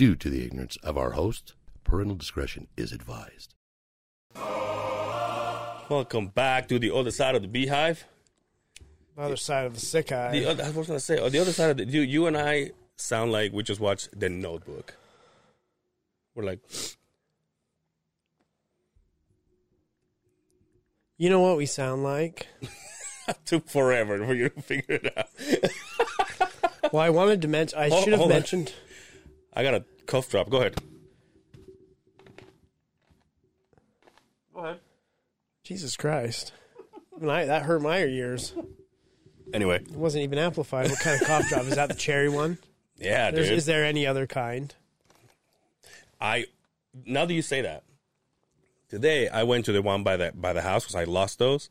due to the ignorance of our host. Parental discretion is advised. Welcome back to the other side of the beehive. The other side of the sick eye. The other, I was gonna say, on the other side of the you, you and I sound like we just watched The Notebook. We're like, you know what we sound like? took forever for you to figure it out. Well, I wanted to mention. I Hold- should have hold on. mentioned. I got a cough drop. Go ahead. Go ahead. Jesus Christ, Even I, that hurt my ears. Anyway, It wasn't even amplified. What kind of cough drop is that? The cherry one? yeah, There's, dude. is there any other kind? I now that you say that, today I went to the one by the by the house because I lost those,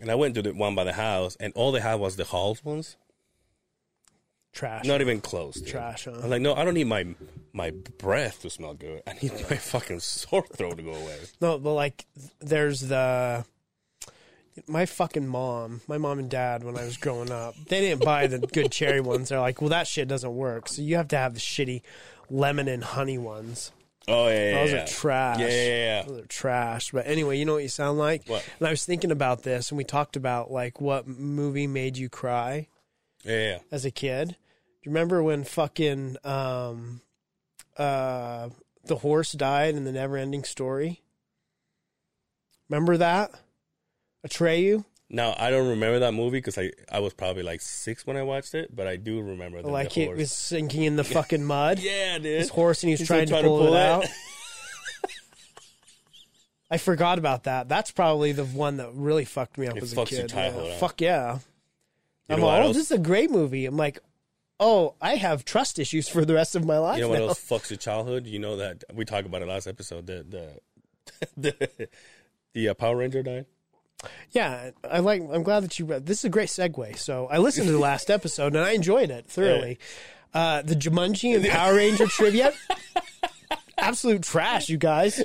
and I went to the one by the house, and all they had was the Halls ones, Trash. not even close. dude. Trash, huh? I'm like, no, I don't need my my breath to smell good. I need my fucking sore throat to go away. No, but like, there's the. My fucking mom, my mom and dad, when I was growing up, they didn't buy the good cherry ones. They're like, well, that shit doesn't work. So you have to have the shitty lemon and honey ones. Oh yeah, yeah, Those yeah. are trash. Yeah, yeah, yeah. Those are trash. But anyway, you know what you sound like? What? And I was thinking about this, and we talked about like what movie made you cry yeah, yeah. as a kid. You remember when fucking um, uh, the horse died in the Never-Ending Story? Remember that? Atreyu, Now I don't remember that movie because I I was probably like six when I watched it, but I do remember the, like the it horse. was sinking in the fucking mud. yeah, dude. His horse, and he was He's trying, trying to to pull, pull it it. out. I forgot about that. That's probably the one that really fucked me up It as a kid. Yeah. Fuck yeah. You I'm like, oh, this is a great movie. I'm like, oh, I have trust issues for the rest of my life You know what now. else fucks your childhood? You know that we talked about it last episode. The the the, the uh, Power Ranger died. Yeah, I like. I'm glad that you read. This is a great segue. So I listened to the last episode and I enjoyed it thoroughly. Uh, the Jumanji and Power Ranger trivia, absolute trash, you guys.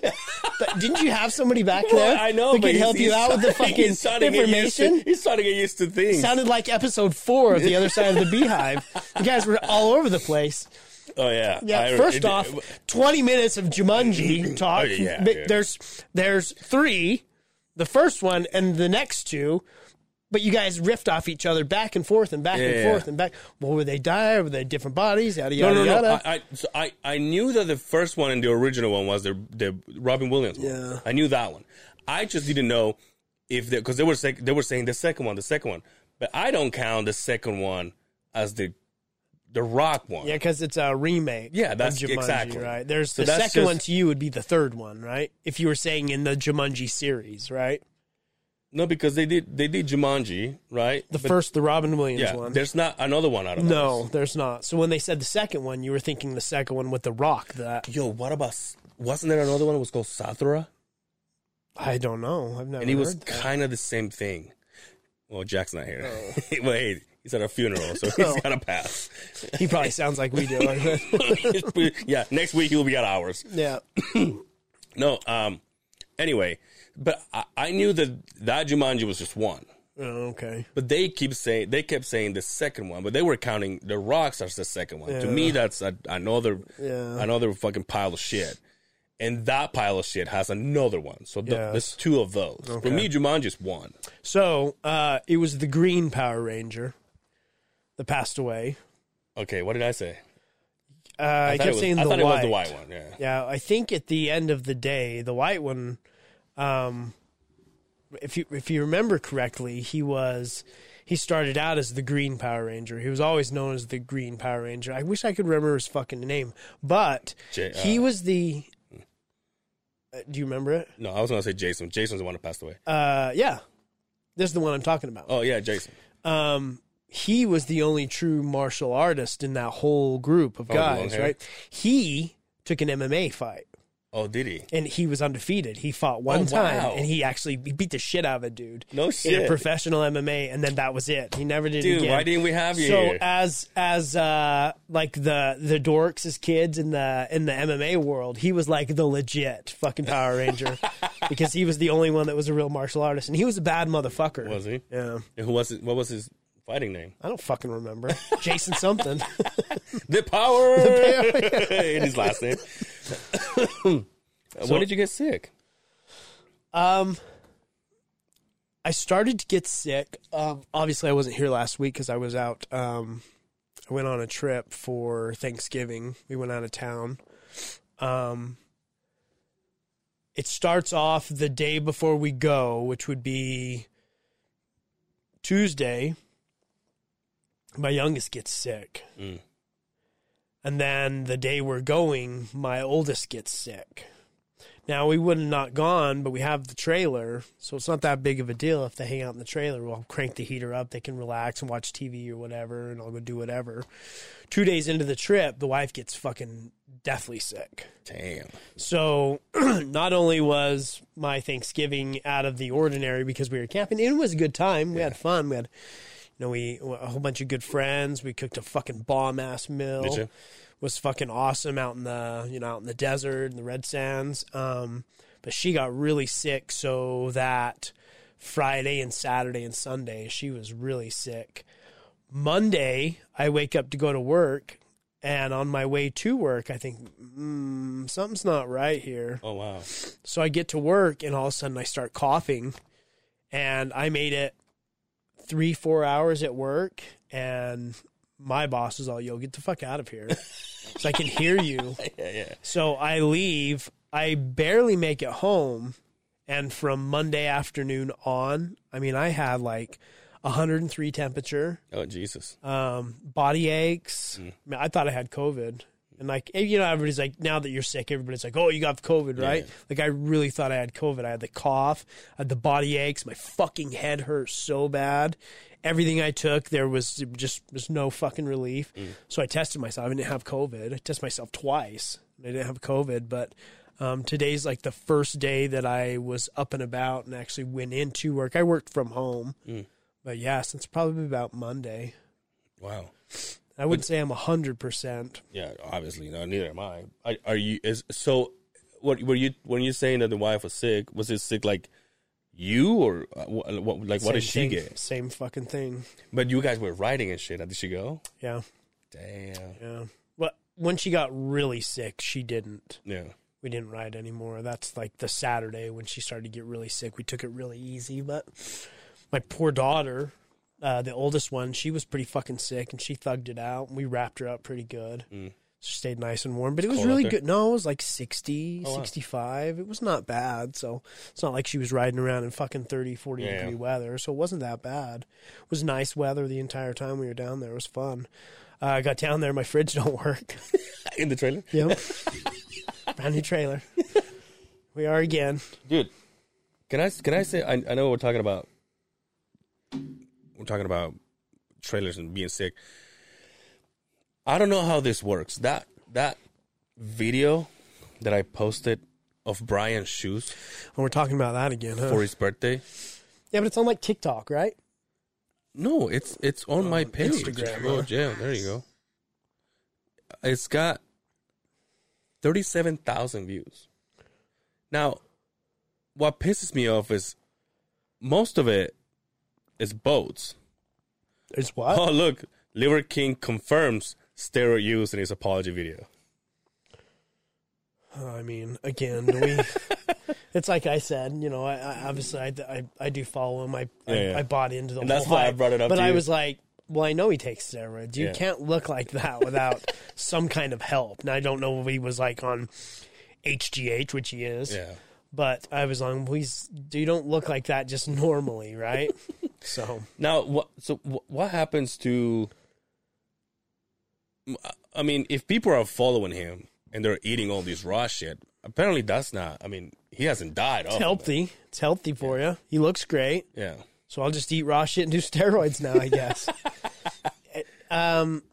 But Didn't you have somebody back there? I know, that but could help you out with the fucking he's starting to get used to- information. He's starting to get used to things. Sounded like episode four of the other side of the beehive. You guys were all over the place. oh yeah, Yeah. I- first it- off, twenty minutes of Jumanji talk. Oh, yeah. There's there's three, the first one and the next two. But you guys riffed off each other back and forth and back Yeah, and yeah. forth and back. Well, were they die? Were they different bodies? Yada no, yada no, no. yada. I, I, so I I knew that the first one and the original one was the the Robin Williams one. Yeah. I knew that one. I just didn't know if because they were sec- they were saying the second one, the second one, but I don't count the second one as the the Rock one. yeah, because it's a remake. Yeah, that's- Jumanji, exactly. right. There's So the second just- one to you would be the third one, right? If you were saying in the Jumanji series, right? No, because they did they did Jumanji, right? The But- first, the Robin Williams yeah. one. There's not another one out of No, those. there's not. So when they said the second one, you were thinking the second one with the Rock. That Yo, what about? Wasn't there another one that was called Zathura? I don't know. I've never. And he was kind of the same thing. Well, Jack's not here. Oh. well, hey, he's at a funeral, so he's got to pass. He probably sounds like we do. yeah, next week he'll be at ours. yeah. No, um, anyway, but I, I knew that that Jumanji was just one. Oh, okay. But they keep saying they kept saying the second one, but they were counting the rocks as the second one. To me, that's a, another Yeah. another fucking pile of shit. And that pile of shit has another one. So th- Yes. there's two of those. For me, Jumanji's one. So uh, it was the Green Power Ranger that passed away. Okay, what did I say? Uh, I, thought kept was, saying I the thought white. it was the white one. Yeah. Yeah, I think at the end of the day, the white one, um, if you if you remember correctly, he was he started out as the Green Power Ranger. He was always known as the Green Power Ranger. I wish I could remember his fucking name, but J- he uh, was the. Uh, do you remember it? No, I was gonna say Jason. Jason's the one that passed away. Uh, yeah, this is the one I'm talking about. Oh yeah, Jason. um, he was the only true martial artist in that whole group of Oh, guys, right? He took an MMA fight Oh, did he? and he was undefeated. He fought one Oh, time wow. and he actually he beat the shit out of a dude. No In a shit. professional MMA, and then that was it. He never did Dude, again. why didn't we have you so here? as as uh like the the dorks as kids in the in the MMA world, he was like the legit fucking Power Ranger because he was the only one that was a real martial artist, and he was a bad motherfucker. Was he? Yeah. And who was it? What was his fighting name? I don't fucking remember. Jason something. The power in his last name. when did you get sick? Um, I started to get sick. Um, obviously, I wasn't here last week because I was out. Um, I went on a trip for Thanksgiving. We went out of town. Um, it starts off the day before we go, which would be Tuesday. My youngest gets sick. Mm. And then the day we're going, my oldest gets sick. Now we would have not gone, but we have the trailer, so it's not that big of a deal if they hang out in the trailer. We'll crank the heater up, they can relax and watch TV or whatever, and I'll go do whatever. Two days into the trip, the wife gets fucking deathly sick. Damn. So not only was my Thanksgiving out of the ordinary because we were camping, it was a good time. We had fun. We had, know, we a whole bunch of good friends. We cooked a fucking bomb ass meal. Was fucking awesome out in the you know out in the desert and the red sands. Um, but she got really sick, so that Friday and Saturday and Sunday she was really sick. Monday, I wake up to go to work, and on my way to work, I think mm, something's not right here. Oh wow. So I get to work, and all of a sudden I start coughing, and I made it three, four hours at work, and my boss is all, "Yo, get the fuck out of here," so I can hear you. Yeah, yeah. So I leave. I barely make it home. And from Monday afternoon on, I mean, I had like 103 temperature, Oh Jesus. um, body aches. Mm. I, mean, I thought I had COVID. And like, you know, everybody's like, now that you're sick, everybody's like, oh, you got COVID, right? Yeah. Like, I really thought I had COVID. I had the cough, I had the body aches. My fucking head hurt so bad. Everything I took, there was just was no fucking relief. Mm. So I tested myself. I didn't have COVID. I tested myself twice. I didn't have COVID, but um, today's like the first day that I was up and about and actually went into work. I worked from home, Mm. but yeah, since probably about Monday. Wow. I wouldn't say I'm hundred percent. Yeah, obviously, no, neither am I. Are, are you? Is so? What were you when you saying that the wife was sick? Was it sick like you or uh, what? what like what did she get? Same fucking thing. But you guys were riding and shit. Did she go? Yeah, Damn. yeah. But when she got really sick, she didn't. Yeah. We didn't ride anymore. That's like the Saturday when she started to get really sick. We took it really easy. But my poor daughter, uh, the oldest one, she was pretty fucking sick, and she thugged it out. We wrapped her up pretty good. Mm. She stayed nice and warm, but it was cold really good. No, it was like 60, Oh, wow. 65. It was not bad. So it's not like she was riding around in fucking 30, 40 Yeah, degree weather. So it wasn't that bad. It was nice weather the entire time we were down there. It was fun. Uh, I got down there, my fridge don't work. In the trailer, Yep. Brand new trailer. We are again. dude. Can I can I say? I, I know what we're talking about we're talking about trailers and being sick. I don't know how this works. That that video that I posted of Brian's shoes And we're talking about that again, huh? for his birthday. yeah, but it's on like TikTok, right? No, it's it's on my page. Instagram, Oh, yeah, there you go. It's got thirty-seven thousand views. Now, what pisses me off is most of it is boats. It's what? Oh, look, Liver King confirms steroid use in his apology video. I mean, again, we. it's like I said, you know. I, I obviously I, I, I do follow him. I I, Yeah, yeah. I bought into the And whole that's why I brought it up But I you. was like, well, I know he takes steroids. You Yeah. can't look like that without some kind of help. Now I don't know if he was like on HGH, which he is. Yeah. But I was on. Please, you don't look like that just normally, right? so Now, what? So, wh- what happens to? I mean, if people are following him and they're eating all this raw shit, apparently that's not. I mean, he hasn't died. it's off of it. healthy. It's healthy for you. He looks great. Yeah. So I'll just eat raw shit and do steroids now, I guess. um,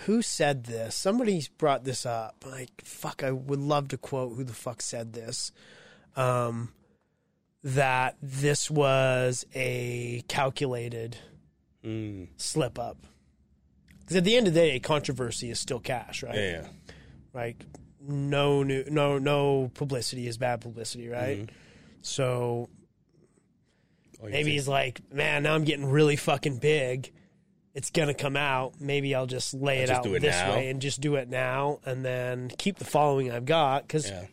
who said this? Somebody brought this up. Like, fuck, I would love to quote who the fuck said this. Um, that this was a calculated Mm. slip up. Because at the end of the day, controversy is still cash, right? Yeah. yeah. Like, no new, no, no publicity is bad publicity, right? Mm-hmm. So Maybe he's like, man, now I'm getting really fucking big. it's gonna come out. Maybe I'll just lay it just out it this now. way and just do it now, and then keep the following I've got. Because Yeah.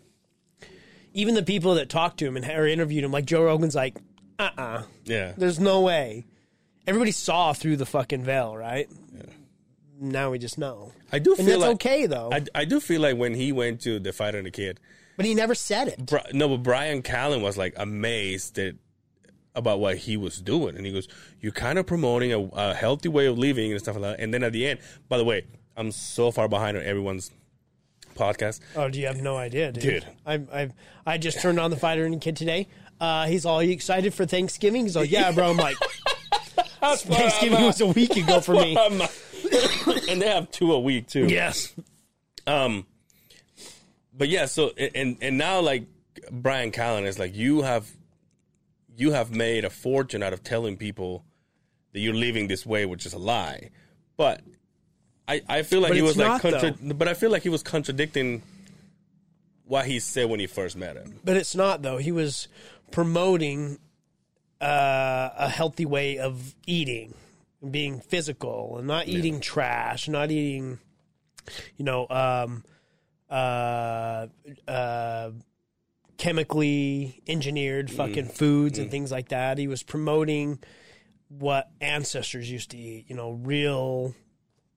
Even the people that talked to him and or interviewed him, like Joe Rogan's, like, uh, uh Yeah. there's no way. Everybody saw through the fucking veil, right? Now we just know, I do and feel that's like okay though. I, I do feel like when he went to the fighter and the kid, but he never said it. Bri- no, but Bryan Callen was like amazed that about what he was doing, and he goes, "You're kind of promoting a, a healthy way of living and stuff like that." And then at the end, by the way, I'm so far behind on everyone's podcast. Oh, do you have no idea, dude? Dude. I I I just turned on the fighter and kid today. Uh, he's all, excited for Thanksgiving?" He's like, "Yeah, bro." I'm like, Thanksgiving was a week ago for me. And they have two a week too. Yes. Um, but yeah, so and and now like Bryan Callen is like you have you have made a fortune out of telling people that you're living this way, which is a lie. But I I feel like But he was like not, contra- but I feel like he was contradicting what he said when he first met him. But it's not though. He was promoting uh, a healthy way of eating, and being physical, and not eating trash, not eating, you know, um, uh, uh, chemically engineered fucking foods and things like that. He was promoting what ancestors used to eat. You know, real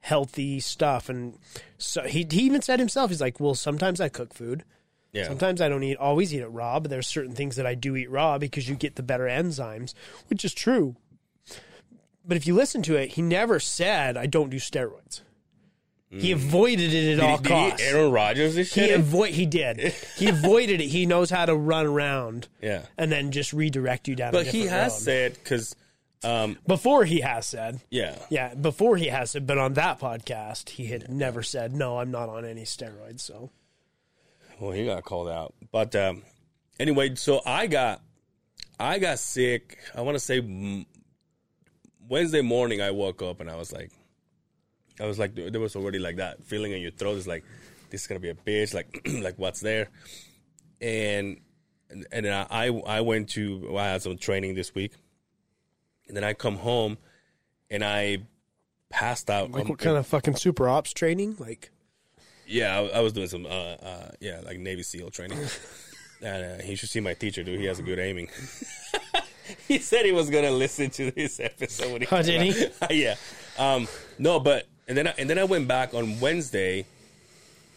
healthy stuff, and so he he even said himself, he's like, well, sometimes I cook food. Yeah. Sometimes I don't eat always eat it raw, but there's certain things that I do eat raw because you get the better enzymes, which is true. But if you listen to it, he never said I don't do steroids. He avoided it at all Mm. Did, he- did costs. Aaron Rodgers this He avoid he did. He avoided it. He knows how to run around yeah. and then just redirect you down. a But he has road. said because um before he has said yeah. yeah before he has said, but on that podcast he had never said no. I'm not on any steroids. So Well, he got called out. But um, anyway, so I got I got sick. I want to say Wednesday morning. I woke up and I was like, I was like, there was already like that feeling in your throat. It's like this is gonna be a bitch. Like, like what's there? And and, and then I I went to well, I had some training this week, and then I come home, and I passed out. like on- what kind of fucking super ops training? Like yeah, I, I was doing some, uh, uh, yeah, like Navy SEAL training. and uh, he should see my teacher, dude. He has a good aiming. he said he was gonna listen to this episode. When he Oh, did he? yeah. Um, no, but and then I, and then I went back on Wednesday,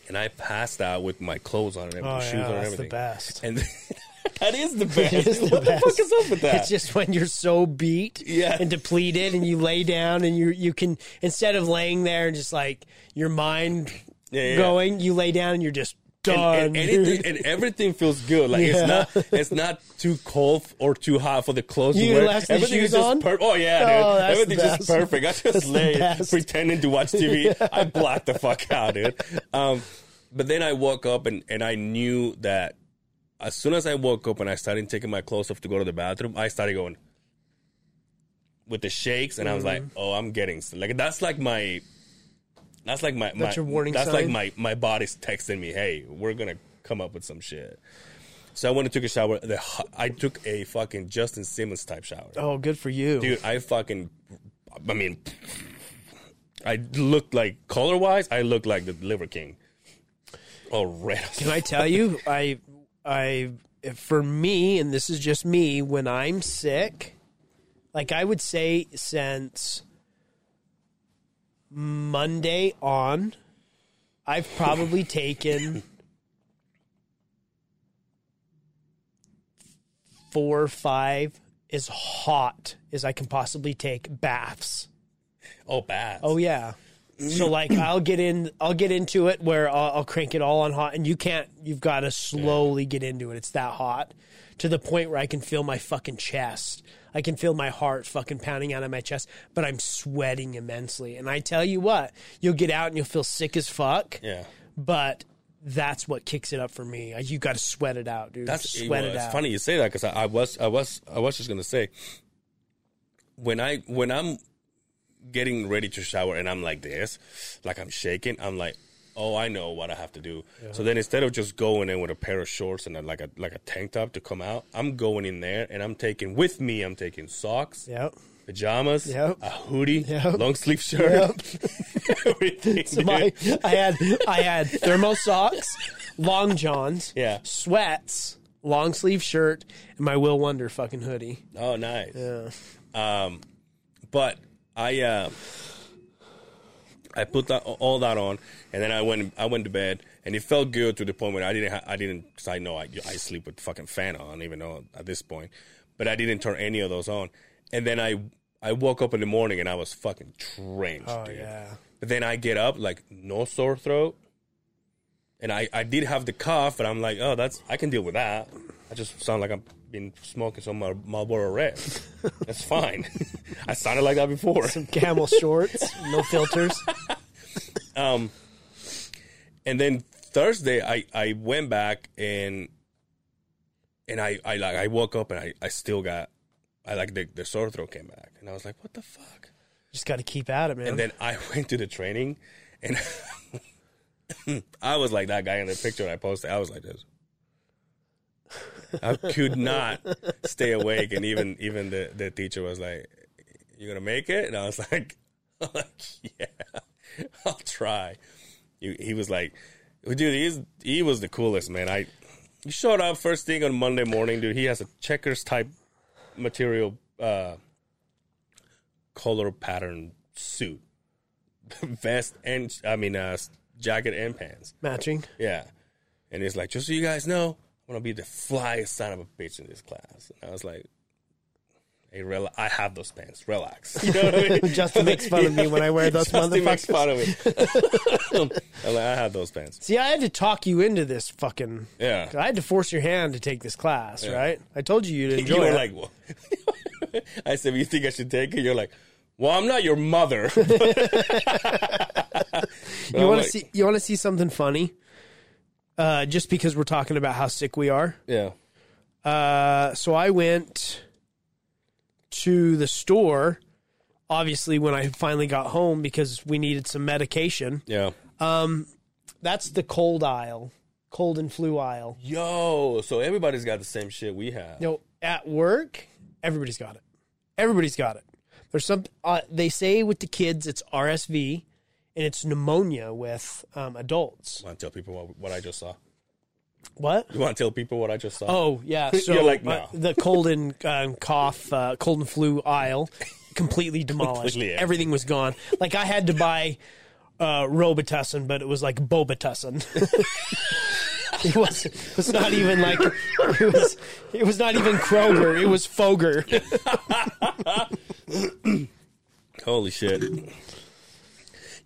and I passed out with my clothes on and oh shoes yeah, on and that's everything. the best. And that is the best. Is the what the fuck is up with that? It's just when you're so beat Yeah. and depleted, and you lay down, and you you can instead of laying there and just like your mind yeah, yeah. going, you lay down and you're just done. and, and, anything, and everything feels good. Like Yeah. it's not it's not too cold or too hot for the clothes You to wear. the Everything is just on? per- Oh yeah, dude. Oh, that's Everything's just perfect. I just lay pretending to watch TV. I blacked the fuck out, dude. Um, but then I woke up and, and I knew that as soon as I woke up and I started taking my clothes off to go to the bathroom, I started going with the shakes, and I was like, Mm-hmm. "Oh, I'm getting sick." like that's like my that's like my That's my, your warning That's like my my body's texting me, "Hey, we're gonna come up with some shit." So I went and took a shower. The I took a fucking Justin Simmons type shower, oh, good for you, dude. I fucking, I mean, I looked like color wise, I looked like the Liver King. Oh, red. Can I tell you, I, I, for me, and this is just me, when I'm sick, like I would say since Monday on, I've probably taken four or five as hot as I can possibly take baths. Oh, baths. Oh yeah. So like I'll get in, I'll get into it where I'll, I'll crank it all on hot, and you can't. You've got to slowly get into it. It's that hot to the point where I can feel my fucking chest. I can feel my heart fucking pounding out of my chest, but I'm sweating immensely. And I tell you what, you'll get out and you'll feel sick as fuck. yeah. But that's what kicks it up for me. You got to sweat it out, dude. That's sweat well, it it's out. funny you say that because I, I was I was I was just gonna say when I when I'm getting ready to shower and I'm like this, like I'm shaking, I'm like, oh, I know what I have to do. So then instead of just going in with a pair of shorts and a, like a like a tank top to come out, I'm going in there and I'm taking with me. I'm taking socks, Yep. pajamas, Yep. a hoodie, Yep. long sleeve shirt, everything. So my, I had I had thermo socks, long johns, Yeah. sweats, long sleeve shirt, and my Will Wonder fucking hoodie. Oh, nice. Yeah. Um, but I uh, I put that all that on, and then I went I went to bed, and it felt good to the point where I didn't ha- I didn't cause I know I I sleep with fucking fan on, even though at this point, but I didn't turn any of those on, and then I I woke up in the morning and I was fucking drenched, Oh dude. yeah. But then I get up like no sore throat, and I I did have the cough, but I'm like, oh, that's I can deal with that. I just sound like I've been smoking some Mar- Marlboro Red. That's fine. I sounded like that before. Some camel shorts, no filters. Um, and then Thursday, I I went back and and I I like I woke up and I I still got I like the the sore throat came back, and I was like, what the fuck. Just got to keep at it, man. And then I went to the training, and I was like that guy in the picture I posted. I was like this. I could not stay awake, and even even the, the teacher was like, "You're gonna make it?" And I was like, I'm like "Yeah, I'll try." He, he was like, "Dude, he's he was the coolest man." I he showed up first thing on Monday morning, dude. He has a checkers type material uh, color pattern suit, vest and I mean uh, jacket and pants. Matching. Yeah, and he's like just so you guys know, I'm gonna be the flyest son of a bitch in this class. And I was like, "Hey, rela- I have those pants. Relax." You know what I mean? Justin makes fun of me when I wear those Justin makes fun of me. I'm like, I have those pants. See, I had to talk you into this fucking. Yeah. I had to force your hand to take this class, Yeah. right? I told you you'd enjoy you were it. like, well. I said, "You think I should take it?" You're like, "Well, I'm not your mother." you want to see? You want to see something funny? Uh, just because we're talking about how sick we are. yeah. Uh, so I went to the store, obviously when I finally got home because we needed some medication. Yeah. That's the cold aisle, cold and flu aisle. Yo, so everybody's got the same shit we have. Know, at work, everybody's got it. Everybody's got it. There's some. Uh, they say with the kids, it's RSV, and it's pneumonia with um, adults. want to tell people what, what I just saw? What? You want to tell people what I just saw? Oh yeah, so You're like, uh, the cold and um, cough, uh, cold and flu aisle, completely demolished. Completely. Everything was gone. Like I had to buy uh, Robitussin, but it was like Bobitussin. it was. It was not even like. It was. It was not even Kroger. It was Foger. Holy shit.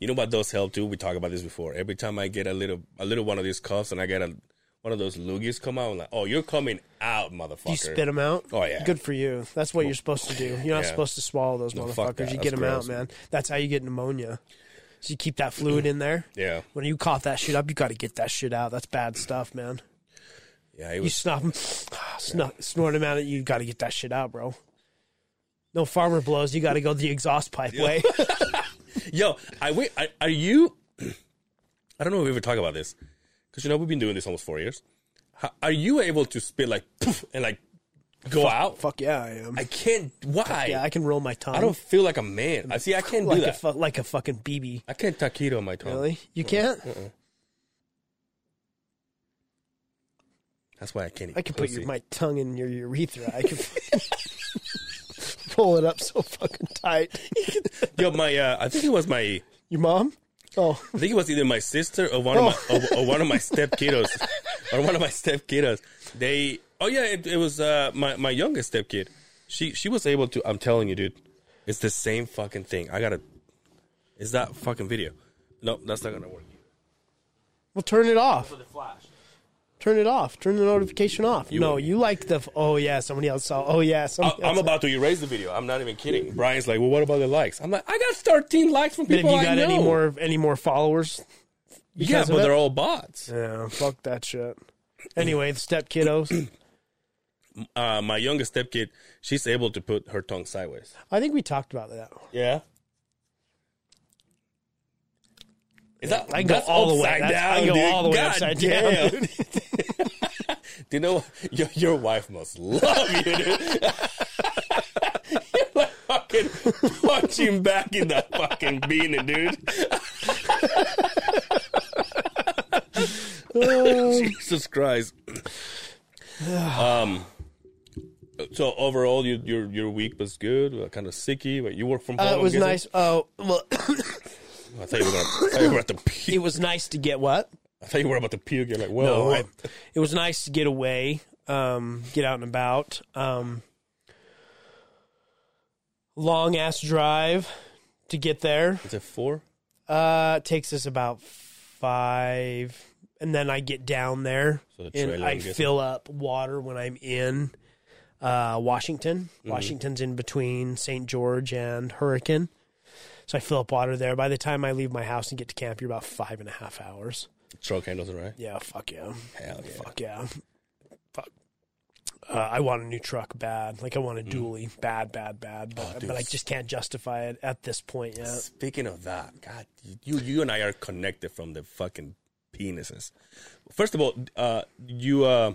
You know what those help too? We talked about this before. Every time I get a little a little one of these coughs and I get a one of those loogies come out, I'm like, oh, you're coming out, motherfucker. You spit them out. Oh, yeah. Good for you. That's what you're supposed to do. You're not Yeah. supposed to swallow those No, motherfuckers. You That's get them out, man. That's how you get pneumonia. So you keep that fluid in there. Yeah. When you cough that shit up, you got to get that shit out. That's bad stuff, man. Yeah, it You was snuff them, snort, snort them out. You got to get that shit out, bro. No farmer blows. You got to go the exhaust pipe way. Yo, I wait. I, are you? I don't know if we ever talk about this because you know we've been doing this almost four years. How, are you able to spit like poof and like go out? Fuck yeah, I am. I can't. Why? yeah, I can roll my tongue. I don't feel like a man. I see. I can't like do a that. fu- like a fucking BB. I can't taquito on my tongue. Really? You uh-uh. can't? Uh-uh. That's why I can't. Eat I can put your, my tongue in your urethra. I can pull it up so fucking tight. Yo, my. Uh, I think it was my. Your mom? Oh, I think it was either my sister or one of my or, or one of my step kiddos or one of my step kiddos. They. Oh yeah, it, it was uh, my my youngest step kid. She she was able to. I'm telling you, dude. It's the same fucking thing. I gotta. Is that fucking video? No, that's not gonna work. well, turn it off. the flash. Turn it off. Turn the notification off. no, won't. you like the. f- Oh yeah, somebody else saw. Oh yeah, somebody I'm else. about to erase the video. I'm not even kidding. Brian's like, well, what about the likes? I'm like, I got 13 likes from people have you got I know. any more any more followers? Yeah, because of but they're all bots. Yeah, fuck that shit. Anyway, the step kiddos. Uh, my youngest step kid, she's able to put her tongue sideways. I think we talked about that. Yeah. Is that I go all the way. down? I go dude. all the way God upside damn. down. Do you know what? your, your wife must love you, dude? You're like fucking punching back in that fucking beanie, dude. Jesus Christ. um. So overall, you, your your week was good. Kind of sicky, but you work from home. Uh, it was guessing? nice. Oh, well, I thought you were, gonna, I thought you were about to puke. it was nice to get what? I thought you were about to puke. You're like, well, No, I, it was nice to get away, um, get out and about. Um, long ass drive to get there. is it four? Uh, it takes us about five, and then I get down there So the and I fill up water when I'm in uh, Washington. Mm-hmm. Washington's in between St. George and Hurricane, so I fill up water there. By the time I leave my house and get to camp, you're about five and a half hours. Truck handles it right. Yeah, fuck yeah. Hell yeah. Fuck yeah. Fuck. Uh, I want a new truck bad. Like I want a dually bad, bad, bad. But, Mm. Oh, dude. but I just can't justify it at this point yet. Speaking of that, God, you you and I are connected from the fucking penises. First of all, uh, you uh,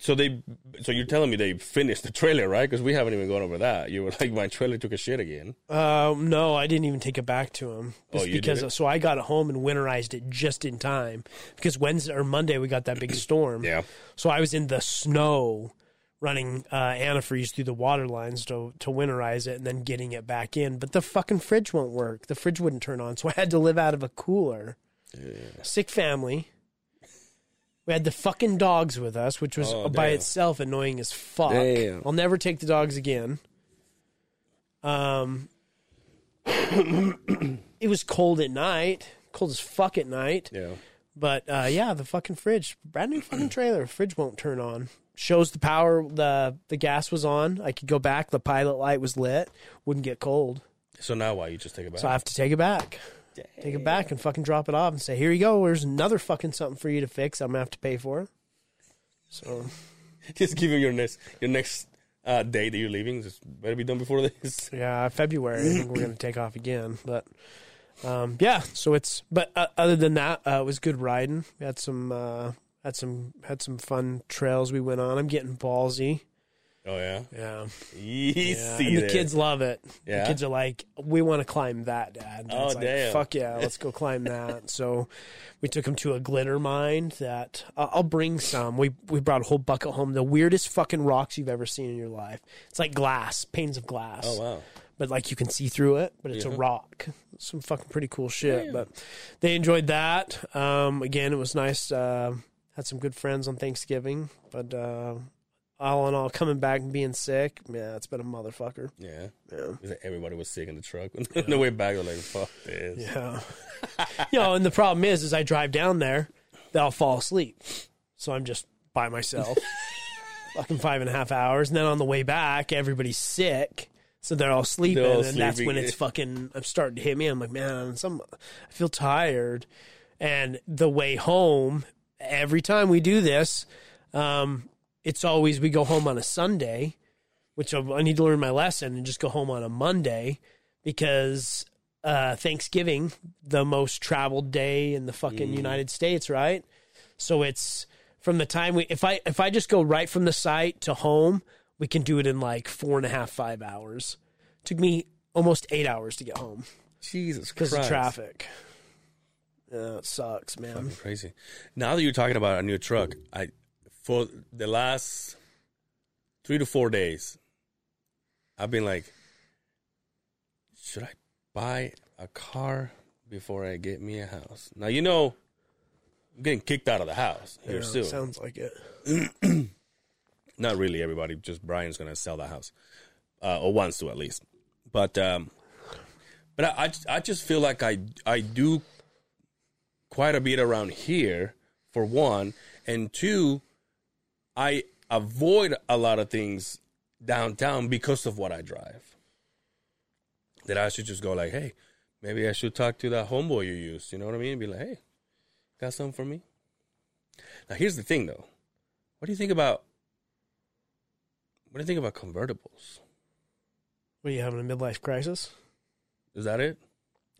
so they so you're telling me they finished the trailer, right? Because we haven't even gone over that. You were like, my trailer took a shit again. Um, no, I didn't even take it back to him. Oh, you because didn't? so I got it home and winterized it just in time because Wednesday or Monday we got that big storm. Yeah, So I was in the snow running uh, antifreeze through the water lines to to winterize it and then getting it back in. But the fucking fridge won't work. The fridge wouldn't turn on, so I had to live out of a cooler. Sick family. We had the fucking dogs with us, which was Oh, by damn. itself annoying as fuck. Damn. I'll never take the dogs again. Um, it was cold at night, cold as fuck at night. yeah. But uh, yeah, the fucking fridge, brand new fucking trailer, fridge won't turn on. Shows the power, the the gas was on. I could go back. The pilot light was lit. Wouldn't get cold, So now why you just take it back? so I have to take it back. Take it back and fucking drop it off and say, "Here you go. There's another fucking something for you to fix. I'm gonna have to pay for it." So just give him your next your next uh, day that you're leaving. Just better be done before this. yeah, February. I think we're gonna take off again. But um, yeah, so it's. But uh, other than that, uh, it was good riding. We had some uh, had some had some fun trails we went on. I'm getting ballsy. Oh yeah, Yeah. easy. Yeah, and the there. kids love it. Yeah? The kids are like, "We want to climb that, Dad." And Oh, it's like, damn. Fuck yeah, let's go climb that. so we took them to a glitter mine. That uh, I'll bring some. We we brought a whole bucket home. The weirdest fucking rocks you've ever seen in your life. It's like glass, panes of glass. Oh wow. But like you can see through it, but it's Yeah. a rock. Some fucking pretty cool shit. But they enjoyed that. Um, again, it was nice. Uh, had some good friends on Thanksgiving, but. Uh, all in all, coming back and being sick, yeah, it's been a motherfucker. Yeah. Yeah. Everybody was sick in the truck. On the way back, they're like, "Fuck this." Yeah. you know, and the problem is, is I drive down there, then I'll fall asleep. So I'm just by myself, fucking five and a half hours, and then on the way back, everybody's sick, so they're all sleeping, They're all and that's when it's fucking. I'm starting to hit me. I'm like, man, some, I feel tired, and the way home, every time we do this, um, it's always we go home on a Sunday, which I I need to learn my lesson and just go home on a Monday because uh, Thanksgiving, the most traveled day in the fucking United States, right? So it's from the time we if I if I just go right from the site to home, we can do it in like four and a half five hours. It took me almost eight hours to get home Jesus because of traffic. Yeah, it sucks, man. Fucking crazy. Now that you're talking about a new truck, I for the last three to four days, I've been like, should I buy a car before I get me a house? Now you know, I'm getting kicked out of the house here Yeah, soon. sounds like it. Not really everybody. Just Brian's gonna sell the house, uh, or wants to at least. But um, but I, I I just feel like I I do quite a bit around here for one, and two, I avoid a lot of things downtown because of what I drive. That I should just go like, hey, maybe I should talk to that homeboy you used. You know what I mean? Be like, hey, got something for me? Now here's the thing though. What do you think about what do you think about convertibles? What are you having a midlife crisis? Is that it?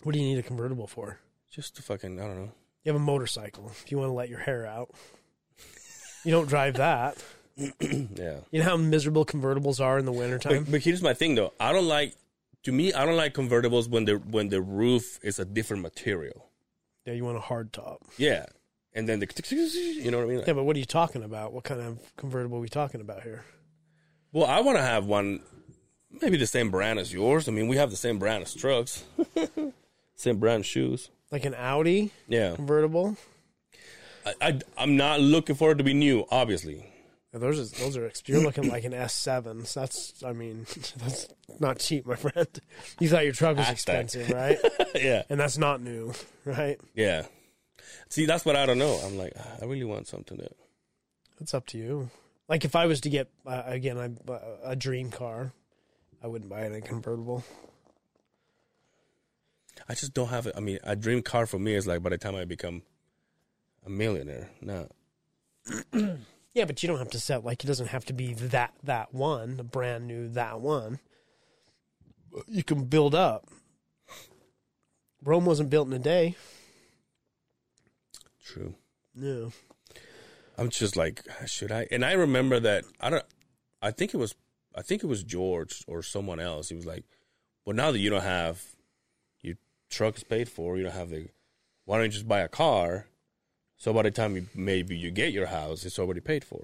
What do you need a convertible for? Just to fucking I don't know. You have a motorcycle. If you want to let your hair out, you don't drive that. Yeah. You know how miserable convertibles are in the wintertime? But, but here's my thing though. I don't like to me I don't like convertibles when the when the roof is a different material. Yeah, you want a hard top. Yeah. And then the you know what I mean? Yeah, but what are you talking about? What kind of convertible are we talking about here? Well, I want to have one maybe the same brand as yours. I mean, we have the same brand as trucks. same brand shoes. Like an Audi Yeah. convertible? I, I'm not looking for it to be new, obviously. Yeah, those are those are you're looking like an S7. So that's I mean that's not cheap, my friend. You thought your truck was expensive, right? yeah. and that's not new, right? Yeah. See, that's what I don't know. I'm like, I really want something that It's up to you. Like if I was to get uh, again I, uh, a dream car, I wouldn't buy it in a convertible. I just don't have it. I mean, a dream car for me is like by the time I become a millionaire. No. Yeah, but you don't have to set like it doesn't have to be that that one, a brand new that one. You can build up. Rome wasn't built in a day. True. No. I'm just like, should I? And I remember that I don't. I think it was. I think it was George or someone else. He was like, "Well, now that you don't have your truck is paid for, you don't have the. Why don't you just buy a car? So by the time you maybe you get your house, it's already paid for."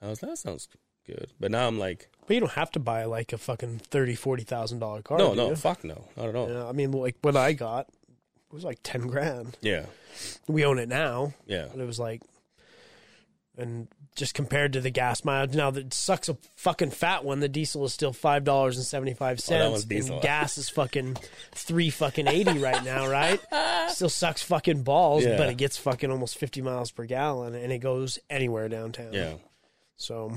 I was that sounds good, but now I'm like, But you don't have to buy like a fucking thirty, forty thousand dollar car. no, no, you? fuck no, not at all. Yeah, I mean, like what I got it was like ten grand. Yeah, We own it now, yeah, but it was like, and just compared to the gas mileage, now that sucks a fucking fat one. The diesel is still five dollars and seventy five Oh, cents, and gas is fucking three fucking eighty right now, right? Still sucks fucking balls, Yeah. but it gets fucking almost fifty miles per gallon, and it goes anywhere downtown. yeah. So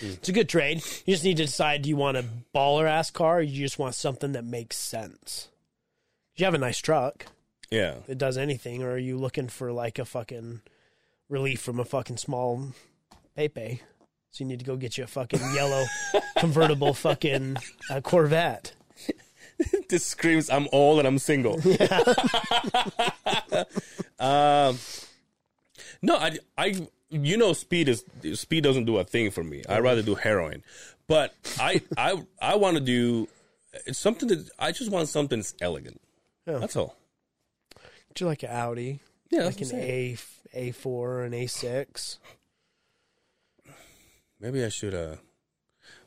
it's a good trade. You just need to decide do you want a baller ass car or you just want something that makes sense? You have a nice truck Yeah, that does anything, or are you looking for like a fucking relief from a fucking small Pepe? So you need to go get you a fucking yellow convertible fucking uh, Corvette. this screams I'm old and I'm single. um, no, I, I, you know, speed is speed doesn't do a thing for me. I'd rather do heroin, but I, I, I want to do it's something that I just want something that's elegant. Yeah. That's all. Would you like an Audi? Yeah, Like an what I'm saying. A A4 or an A6? Maybe I should. Uh,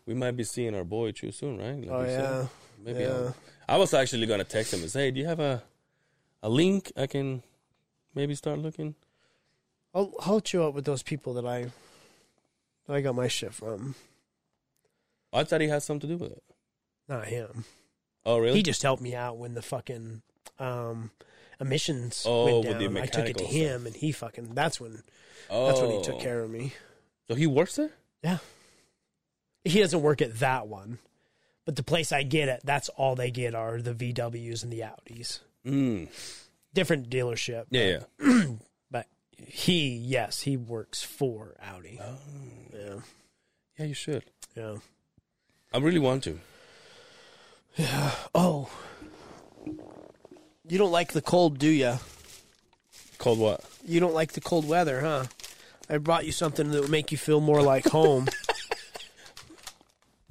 we might be seeing our boy too soon, right? Like Oh you said. yeah. Maybe Yeah. I'll- I was actually gonna text him and say, "Do you have a a link I can maybe start looking?" I'll I'll hook you up with those people that I that I got my shit from. I thought he had something to do with it. Not him. Oh, really? He just helped me out when the fucking um, emissions Oh, went down. I took it to him, and he fucking. That's when. oh, That's when he took care of me. So he works there. Yeah. He doesn't work at that one, but the place I get it, that's all they get are the VWs and the Audis. Mm. Different dealership. Yeah, yeah. But he, yes, he works for Audi. Oh. Yeah. Yeah, you should. Yeah. I really want to. Yeah. Oh. You don't like the cold, do you? Cold what? You don't like the cold weather, huh? I brought you something that would make you feel more like home.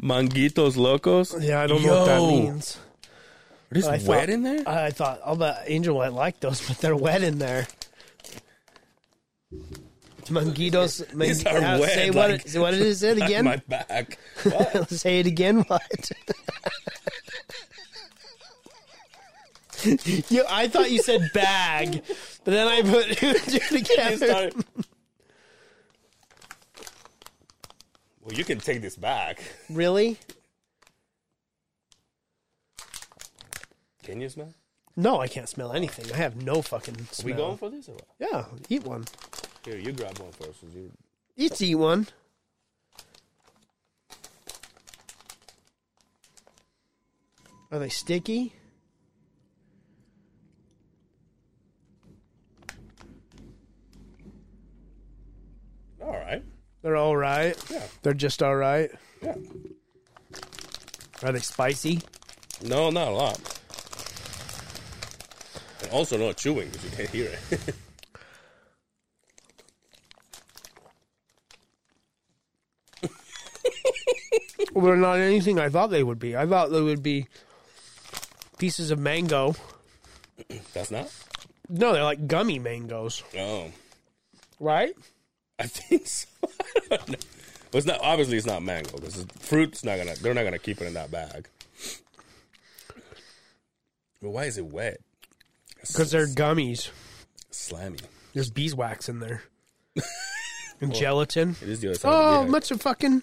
Manguitos locos. yeah, I don't know what that Yo. means. Is I wet thought- in there. I thought, I'll bet Angel might like those, but they're wet in there. Manguitos. These are uh, wet, Say what, like- it, say what it is it again? My back. say it again. What? you, I thought you said bag, but then I put two and two You together. started- well, you can take this back. Really? Can you smell? No, I can't smell anything. I have no fucking Are smell. we going for this or what? Yeah, eat one. Here, you grab one first. since you- Let's eat one. Are they sticky? All right. They're all right. Yeah. They're just all right. Yeah. Are they spicy? No, not a lot. Also, not chewing because you can't hear it. Well, they're not anything I thought they would be. I thought they would be pieces of mango. That's not. No, they're like gummy mangoes, Oh, right? I think so. I don't know. But it's not. Obviously, it's not mango because fruit's not gonna. They're not gonna keep it in that bag. But why is it wet? Because they're gummies. Slammy. There's beeswax in there. and gelatin. It is the other side. Oh, of the much of fucking.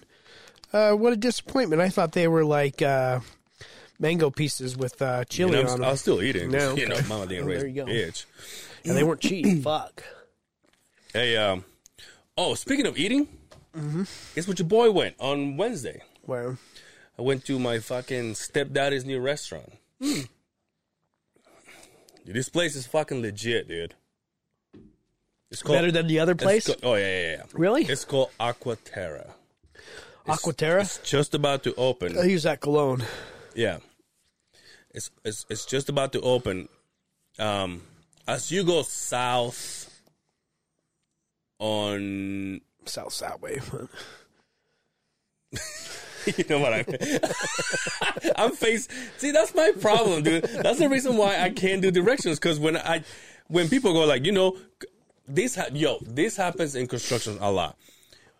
Uh, what a disappointment! I thought they were like uh, mango pieces with uh, chili know, on I'm, them. I'll still eat it. No, You know, okay. mama didn't Oh, raise there you go. bitch. and they weren't cheap. Fuck. Hey, um, oh, speaking of eating, Mm-hmm. guess what your boy went on Wednesday? Well, I went to my fucking stepdaddy's new restaurant. Hmm. Dude, this place is fucking legit, dude. It's called better than the other place. oh yeah, yeah, yeah. Really? It's called Aquaterra. Aquaterra. It's just about to open. I use that cologne. Yeah. It's it's it's just about to open. Um as you go south on South Southway. you know what I mean? I'm face See, that's my problem, dude. That's the reason why I can't do directions cuz when I when people go like, you know, this ha- yo, this happens in construction a lot.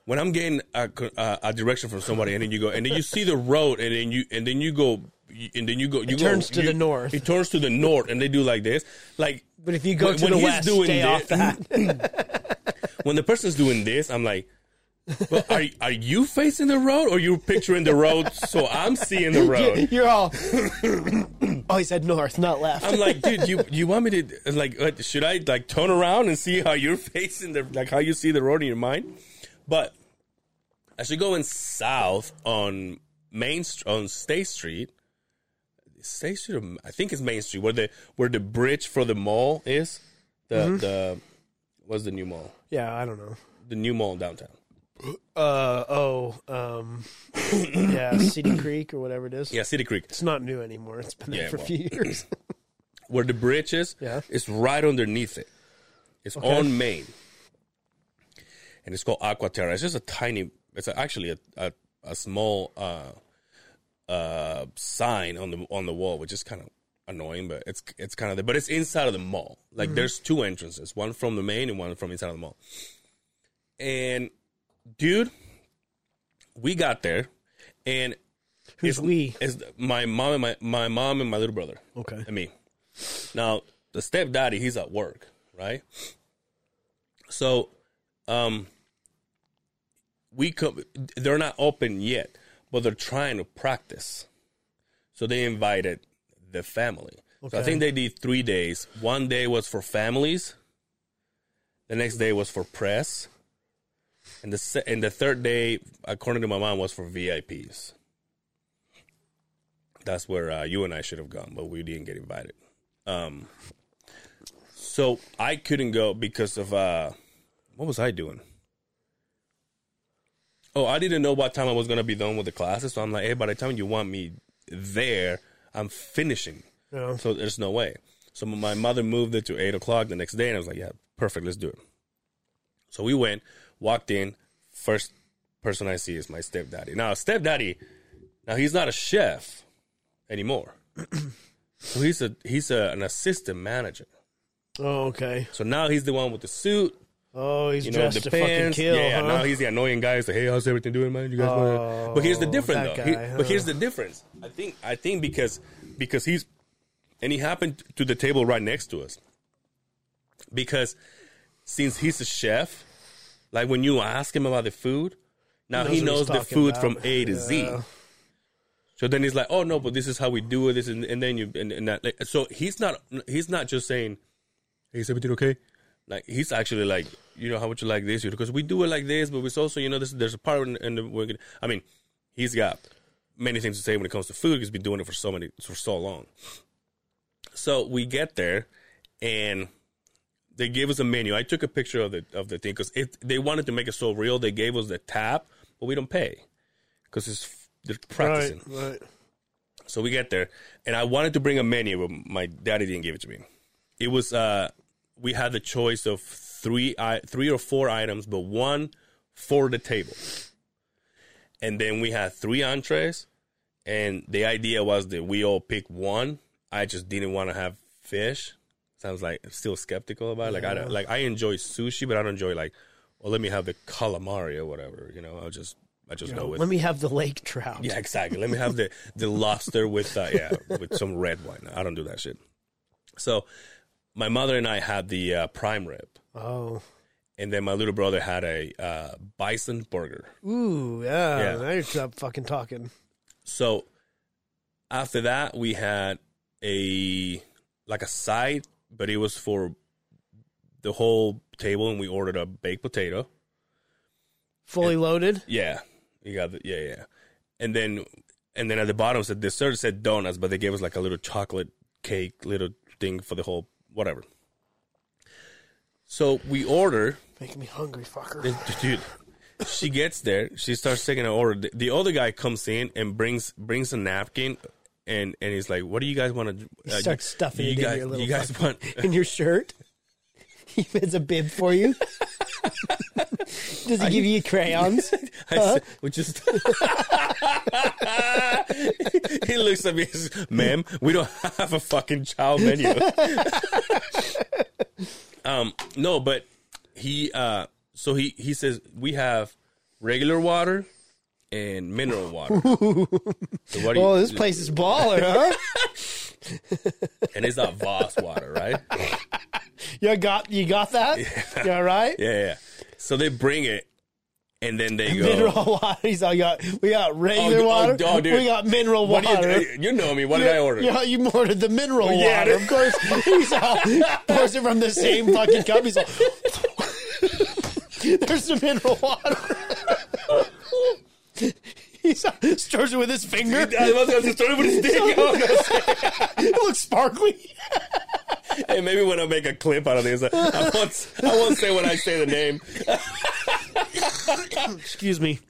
When I'm getting a, a, a direction from somebody and then you go and then you see the road and then you and then you go and then you go you go turns to you- the north. It turns to the north and they do like this. Like But if you go When- to when the he's west, doing stay thi- off that. when the person's doing this, I'm like, well, are are you facing the road or you're picturing the road so I'm seeing the road? You're all. oh, he said north, not left. I'm like, dude, you you want me to like? Uh, should I like turn around and see how you're facing the like how you see the road in your mind? But as you're going south on Main on State Street, State Street, I think it's Main Street, where the where the bridge for the mall is. The the what's the new mall? yeah, I don't know. The new mall downtown. Uh oh, um, yeah, City Creek or whatever it is. Yeah, City Creek. It's not new anymore. It's been there Yeah, for well. a few years. where the bridge is, Yeah. it's right underneath it. It's on Main, and it's called Aquaterra. It's just a tiny. It's actually a a, a small uh, uh, sign on the on the wall, which is kind of annoying, but it's it's kind of there. But it's inside of the mall. Like there's two entrances, one from the main and one from inside of the mall. And dude, we got there, and Who's it's, we? It's my mom and my my mom and my little brother Okay. and me. Now, the stepdaddy, he's at work, right? So, um, we come. They're not open yet, but they're trying to practice. So they invited the family. So I think they did three days. One day was for families. The next day was for press, and the se- and the third day, according to my mom, was for VIPs. That's where uh, you and I should have gone, but we didn't get invited. Um, so I couldn't go because of uh, what was I doing? Oh, I didn't know what time I was gonna be done with the classes, so I'm like, hey, by the time you want me there, I'm finishing. Yeah. So there's no way. So my mother moved it to eight o'clock the next day, and I was like, yeah, perfect, let's do it. So we went, walked in. First person I see is my stepdaddy. Now, stepdaddy, now he's not a chef anymore. so he's a he's a, an assistant manager. Oh, okay. So now he's the one with the suit, Oh, he's you know, dressed the to fucking kill. yeah, yeah. huh? Now he's the annoying guy. He's like, hey, how's everything doing, man? You guys want Oh, But here's the difference, though. He- guy, But here's the difference. I think I think because because he's and he happened to the table right next to us. Because since he's a chef, like when you ask him about the food, now He he knows knows, the food about. from A to Z. So then he's like, "Oh no, but this is how we do it." This and, and then you and, and that. Like, so he's not he's not just saying, "Hey, is everything okay?" Like he's actually like, you know, how would you like this? Because we do it like this, but it's also, you know, this, there's a part in, in the. I mean, he's got many things to say when it comes to food. He's been doing it for so many for so long. So we get there, and they gave us a menu. I took a picture of the of the thing because they wanted to make it so real. They gave us the tab, but we don't pay because it's they're practicing. Right, right. So we get there, and I wanted to bring a menu, but my daddy didn't give it to me. it was uh we had the choice of three i three or four items, but one for the table. And then we had three entrees, and the idea was that we all pick one. I just didn't want to have fish. Sounds like I'm still skeptical about it. Like I don't, like I enjoy sushi, but I don't enjoy like, well, let me have the calamari or whatever. You know, I'll just I just go with Let me have the lake trout. yeah, exactly. Let me have the the lobster with uh, yeah with some red wine. I don't do that shit. So my mother and I had the uh, prime rib, Oh. and then my little brother had a uh, bison burger. Ooh, yeah. Yeah. Now you're stop fucking talking. So after that, we had a like a side, but it was for the whole table, and we ordered a baked potato. Fully loaded. Yeah, you got the yeah yeah, and then and then at the bottom said dessert said donuts, but they gave us like a little chocolate cake, little thing for the whole whatever. So we order, Making me hungry, fucker. and dude. She gets there. She starts taking an order. The, the other guy comes in and brings brings a napkin, and and he's like, "What do you guys want to?" He uh, starts stuffing you it guys, in your little You guys want? in your shirt. He has a bib for you. Does he give you crayons? I said, we just. he looks at me, and says, "Ma'am, we don't have a fucking child menu." Um, no, but he, uh, so he he says we have regular water and mineral water. so what do you, Oh, this place is baller, huh? and it's not Voss water, right? You got you got that? You all right? Yeah, yeah. So they bring it, and then they go. Mineral water. He's got. We got regular Oh, oh, water. oh, dude. we got mineral What water. you, you know me. What did I order? Yeah, you ordered the mineral yeah. water. Of course, he's all pours it from the same fucking cup. He's all. There's the mineral water. He's all, stirs it with his finger. I was going to start with his dick. It looks sparkly. Hey, maybe when I make a clip out of this, I won't, I won't say when I say the name. Excuse me.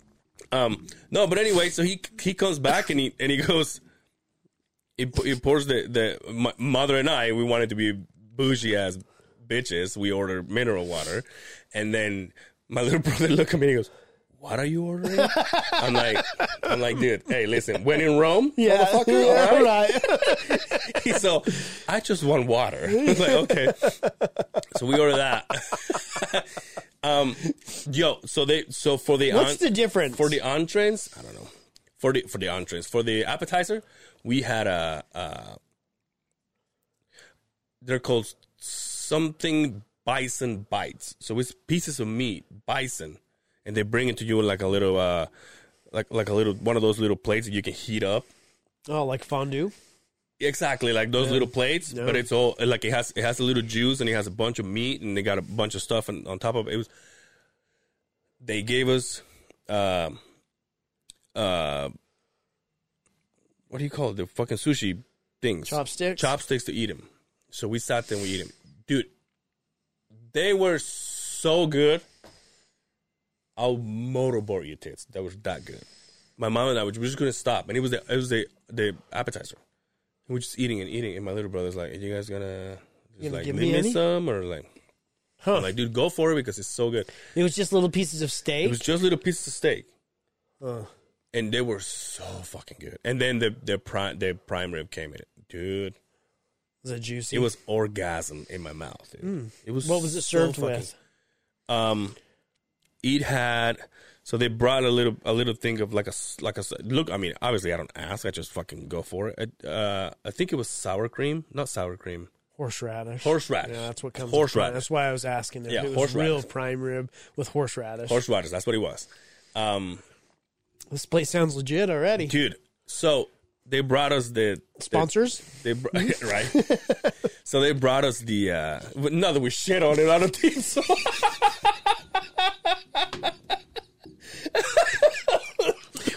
Um, no, but anyway, so he he comes back and he and he goes, he, he pours the the my mother and I we wanted to be bougie as bitches. We order mineral water, and then my little brother look at me and he goes. What are you ordering? I'm like, I'm like, dude. Hey, listen. When in Rome, Yeah, motherfucker. yeah, all right? right. so I just want water. I was like, okay. So we order that. um, yo, so they so for the What's the difference? for the entrees? I don't know. For the for the entrees for the appetizer, we had a. Uh, they're called something bison bites. So it's pieces of meat, bison, and they bring it to you in like a little, uh, like like a little one of those little plates that you can heat up. oh, like fondue. Exactly, like those little plates, Yeah. but it's all like it has it has a little juice and it has a bunch of meat and they got a bunch of stuff on, on top of it. It was they gave us uh, uh what do you call it? The fucking sushi things. Chopsticks? Chopsticks to eat them. So we sat there and we eat them. Dude, they were so good. I'll motorboard your tits. That was that good. My mom and I were just gonna stop, and it was the it was the the appetizer. And we're just eating and eating, and my little brother's like, "Are you guys gonna just gonna like give leave me me, some or like?" Huh. I'm like, dude, go for it because it's so good. It was just little pieces of steak. It was just little pieces of steak, Uh, and they were so fucking good. And then the the prime the prime rib came in, dude. was it juicy? It was orgasm in my mouth. Dude. It was. What was it so served fucking- with? Um, it had so they brought a little a little thing of like a s- like a s- look. I mean, obviously, I don't ask. I just fucking go for it. Uh, I think it was sour cream, not sour cream. Horseradish. Horseradish. Yeah, that's what comes. Horseradish. That's why I was asking if Yeah, it was horseradish. real prime rib with horseradish. Horseradish. That's what it was. Um, this place sounds legit already. dude. So they brought us the the- Sponsors? They br- right. so they brought us the. uh Not that we shit on it. I don't think so.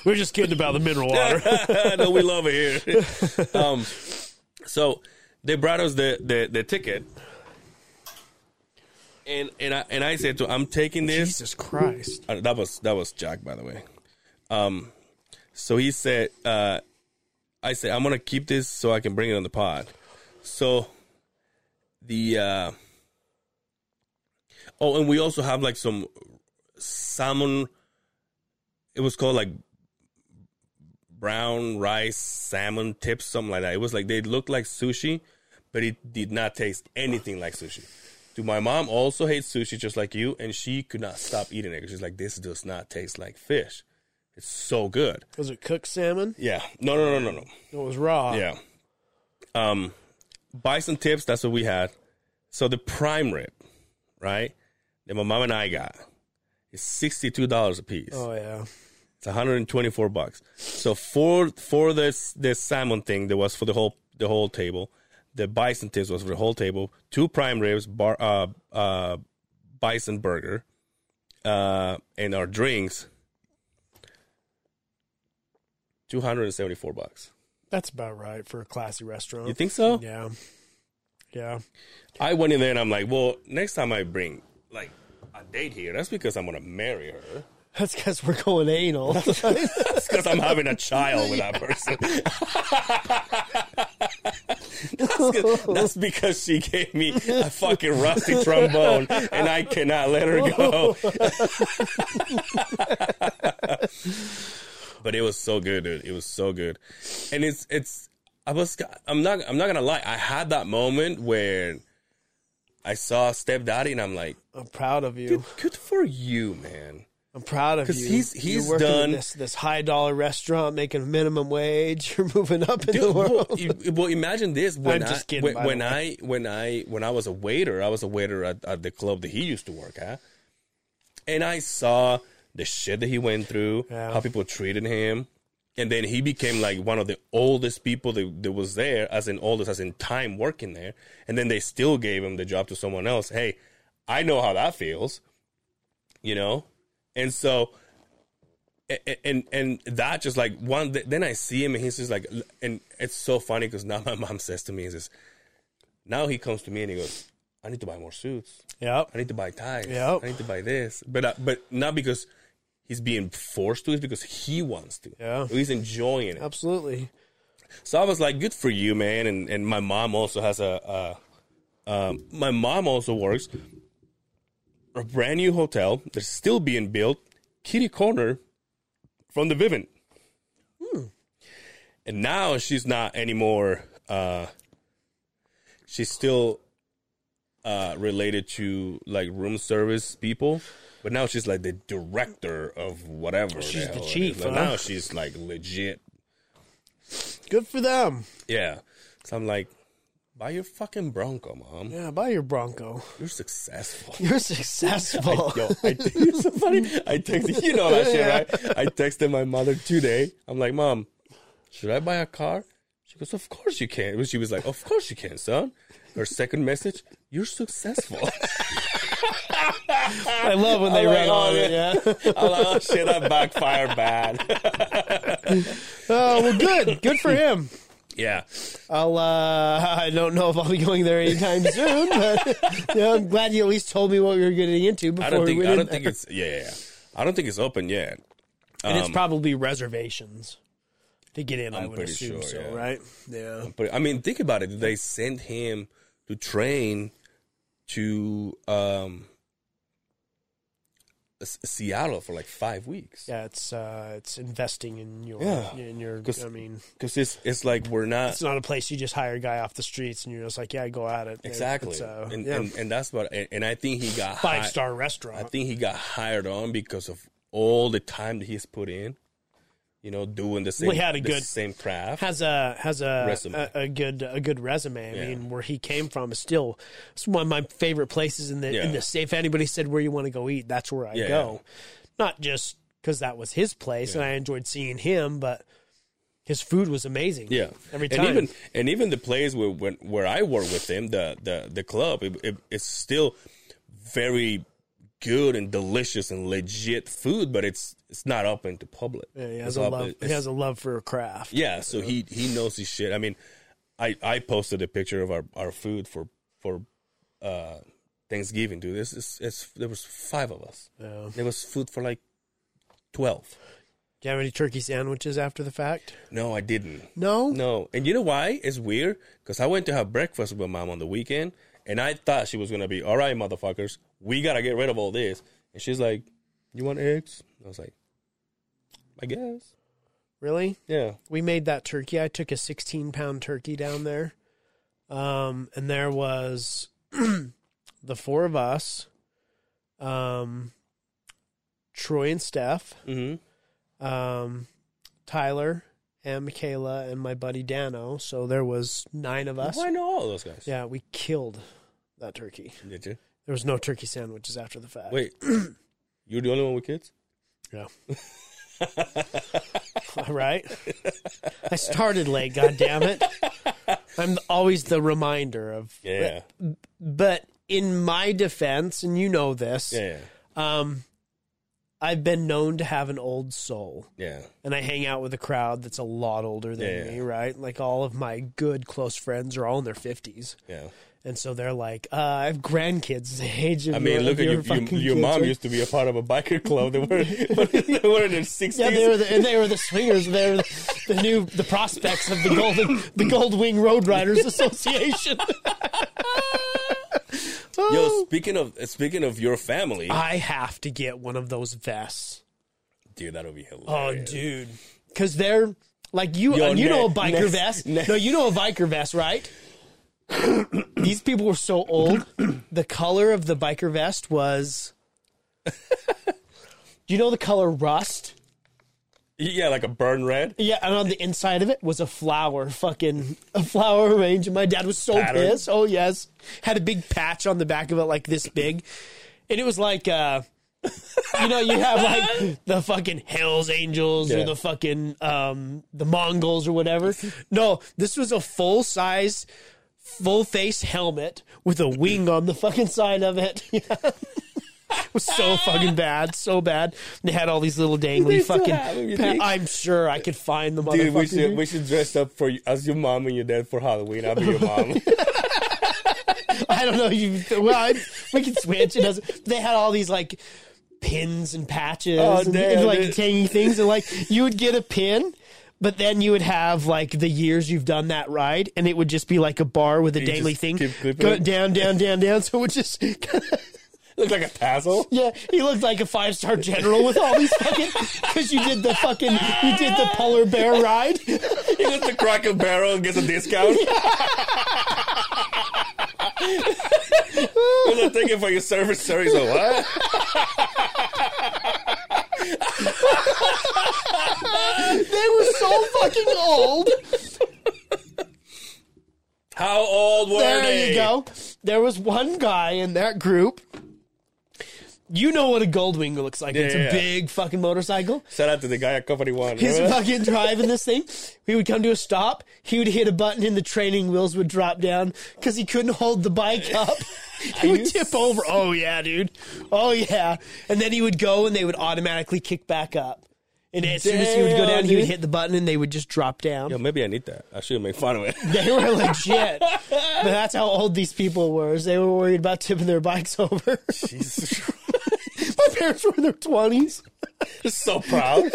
We're just kidding about the mineral water. no, we love it here. um, so they brought us the, the, the ticket, and and I and I said to I'm taking this. Jesus Christ. Uh, that was that was Jack, by the way. Um, so he said, uh, I said I'm gonna keep this so I can bring it on the pod. So the uh oh, and we also have like some salmon. It was called like brown rice salmon tips, something like that. It was like they looked like sushi, but it did not taste anything like sushi. To my mom also hates sushi just like you, and she could not stop eating it. She's like, this does not taste like fish. It's so good. Was it cooked salmon? Yeah. No, no, no, no, no. It was raw. Yeah. Um, bison tips. That's what we had. So the prime rib, right? That my mom and I got is sixty two dollars a piece. Oh yeah. It's one hundred and twenty four bucks. So for for this this salmon thing, that was for the whole the whole table. The bison tips was for the whole table. Two prime ribs, bar uh uh bison burger, uh, and our drinks. Two hundred and seventy four bucks. That's about right for a classy restaurant. You think so? Yeah. Yeah. I went in there and I'm like, well, next time I bring like a date here, that's because I'm gonna marry her. That's because we're going anal. That's because I'm having a child with that person. that's, that's because she gave me a fucking rusty trombone and I cannot let her go. but it was so good, dude. It was so good, and it's it's. I was. I'm not. I'm not gonna lie. I had that moment where I saw stepdaddy, and I'm like, I'm proud of you. good, good for you, man. I'm proud of you. he's- You're he's working in done- this this high dollar restaurant, making minimum wage. You're moving up in the Dude, well, world. you- well, imagine this when I'm just I kidding, when, when. I when I when I was a waiter, I was a waiter at, at the club that he used to work at, and I saw the shit that he went through, Yeah. how people treated him, and then he became like one of the oldest people that, that was there, as in oldest as in time working there, and then they still gave him the job to someone else. Hey, I know how that feels, you know, and so and and, and that just like one then I see him and he's just like and it's so funny because now my mom says to me is this now he comes to me and he goes I need to buy more suits. Yeah, I need to buy ties. Yeah, I need to buy this but uh, but not because he's being forced to it's because he wants to. Yeah. he's enjoying it. Absolutely. so I was like, good for you, man. And and my mom also has a, a um, my mom also works a brand new hotel that's still being built, kitty corner from the Vivint. And now she's not anymore. Uh, she's still uh, related to like room service people. But now she's like the director of whatever. She's the is. chief, Like, huh? Now she's like legit Good for them. yeah. So I'm like, buy your fucking Bronco, mom. Yeah, buy your Bronco. You're successful. You're successful. Yo, I think it's so funny. I texted, you know that shit, right? I texted my mother today. I'm like, mom, should I buy a car? She goes, of course you can. She was like, of course you can, son. Her second message, you're successful. I love when they I'm run oh, on it. Yeah. I'm like, oh shit, that backfired bad. Oh well, good. Good for him. Yeah. I'll. uh I don't know if I'll be going there anytime soon, but yeah, I'm glad you at least told me what we were getting into before I don't we went I don't think there. it's yeah, yeah, yeah. I don't think it's open yet. and it's um, probably reservations to get in. i I'm would pretty assume sure, so, yeah. right? Yeah. But I mean, think about it. Did they sent him to train to um, Seattle for like five weeks. Yeah, it's uh, it's investing in your Yeah. in your. 'Cause- I mean, Because it's it's like we're not it's not a place you just hire a guy off the streets and you're just like, yeah, go at it. exactly, It's, uh, and, yeah. and and that's what. And, and I think he got five hi- star restaurant. I think he got hired on because of all the time that he's put in. You know, doing the same. Well, he had a good- same craft. has a has a Resume. a, a good a good resume. I Yeah. mean, where he came from is still it's one of my favorite places in the Yeah. in the state. If anybody said where you want to go eat, that's where I Yeah, go. Not just because that was his place and I enjoyed seeing him, but his food was amazing. Yeah, every time. and even and even the place where when, where I work with him, the the the club, it, it, it's still very good and delicious and legit food, but it's it's not open to public. Yeah, he It's has a up- love. He has a love for a craft. yeah, so he he knows his shit. I mean, I I posted a picture of our our food for for uh Thanksgiving, dude. This is it's there was five of us. Yeah. There was food for like twelve. Do you have any turkey sandwiches after the fact? No, I didn't. No. No, and you know why? It's weird because I went to have breakfast with my mom on the weekend, And I thought she was gonna be all right, motherfuckers. We gotta get rid of all this. And she's like, "You want eggs?" I was like, "I guess." Really? Yeah. We made that turkey. I took a 16 pound turkey down there. Um, and there was the four of us, um, Troy and Steph, Mm-hmm. um, Tyler and Michaela and my buddy Dano. So there was nine of us. I know all those guys. Yeah, we killed that turkey. Did you? There was no turkey sandwiches after the fact. Wait, you're the only one with kids? Yeah. All right. I started late, god damn it. I'm always the reminder of Yeah. but in my defense, and you know this, Yeah. um I've been known to have an old soul. Yeah. And I hang out with a crowd that's a lot older than Yeah. me, right? Like all of my good close friends are all in their fifties. Yeah. And so they're like, uh, I have grandkids the age of I mean, your, look at your your, your, your mom right? used to be a part of a biker club. They were, they were in their 60s. Yeah, they were the, and they were the swingers. They were the, the new the prospects of the golden the Gold Wing Road Riders Association. Yo, speaking of speaking of your family, I have to get one of those vests. dude, that'll be hilarious. Oh, dude, because they're like you. Yo, and you know a biker next- vest. no, you know a biker vest, right? These people were so old. The color of the biker vest was. Do you know the color rust? Yeah, like a burn red. Yeah, and on the inside of it was a flower, fucking a flower arranged. And my dad was so Pattern. pissed. Oh yes, had a big patch on the back of it like this big, and it was like, uh, you know, you have like the fucking Hell's Angels or the fucking um, the Mongols or whatever. No, this was a full size, full face helmet with a wing on the fucking side of it. It was so fucking bad, so bad. They had all these little dangly They still fucking. have 'em, you pa- think? I'm sure I could find the Dude, we should we should dress up for as your mom and your dad for Halloween. I'll be your mom. I don't know. You well, I, we can switch. It doesn't. They had all these like pins and patches Oh, and, damn, and, like dude. tangy things, and like you would get a pin. But then you would have like the years you've done that ride, and it would just be like a bar with a You just thing go down, down, down, down. So it would just, Look like a tassel. yeah, he looked like a five star general with all these fucking because you did the fucking you did the polar bear ride. He goes to Cracker Barrel and gets a discount. Like, thank you for your service, sir. He's like, what? They were so fucking old. How old were There they? you go. There was one guy in that group. You know what a Goldwing looks like. it's Yeah, a yeah. big fucking motorcycle. Shout out to the guy at Company One. He's fucking driving this thing. He would come to a stop. He would hit a button and the training wheels would drop down because he couldn't hold the bike up. He would tip over. Oh, yeah, dude. Oh, yeah. And then he would go and they would automatically kick back up. And as soon as he would go Damn, down, he would hit the button and they would just drop down. Yo, maybe I need that. I should make fun of it. They were legit. but that's how old these people were. Is they were worried about tipping their bikes over. Jesus, My parents were in their twenties. They're so proud.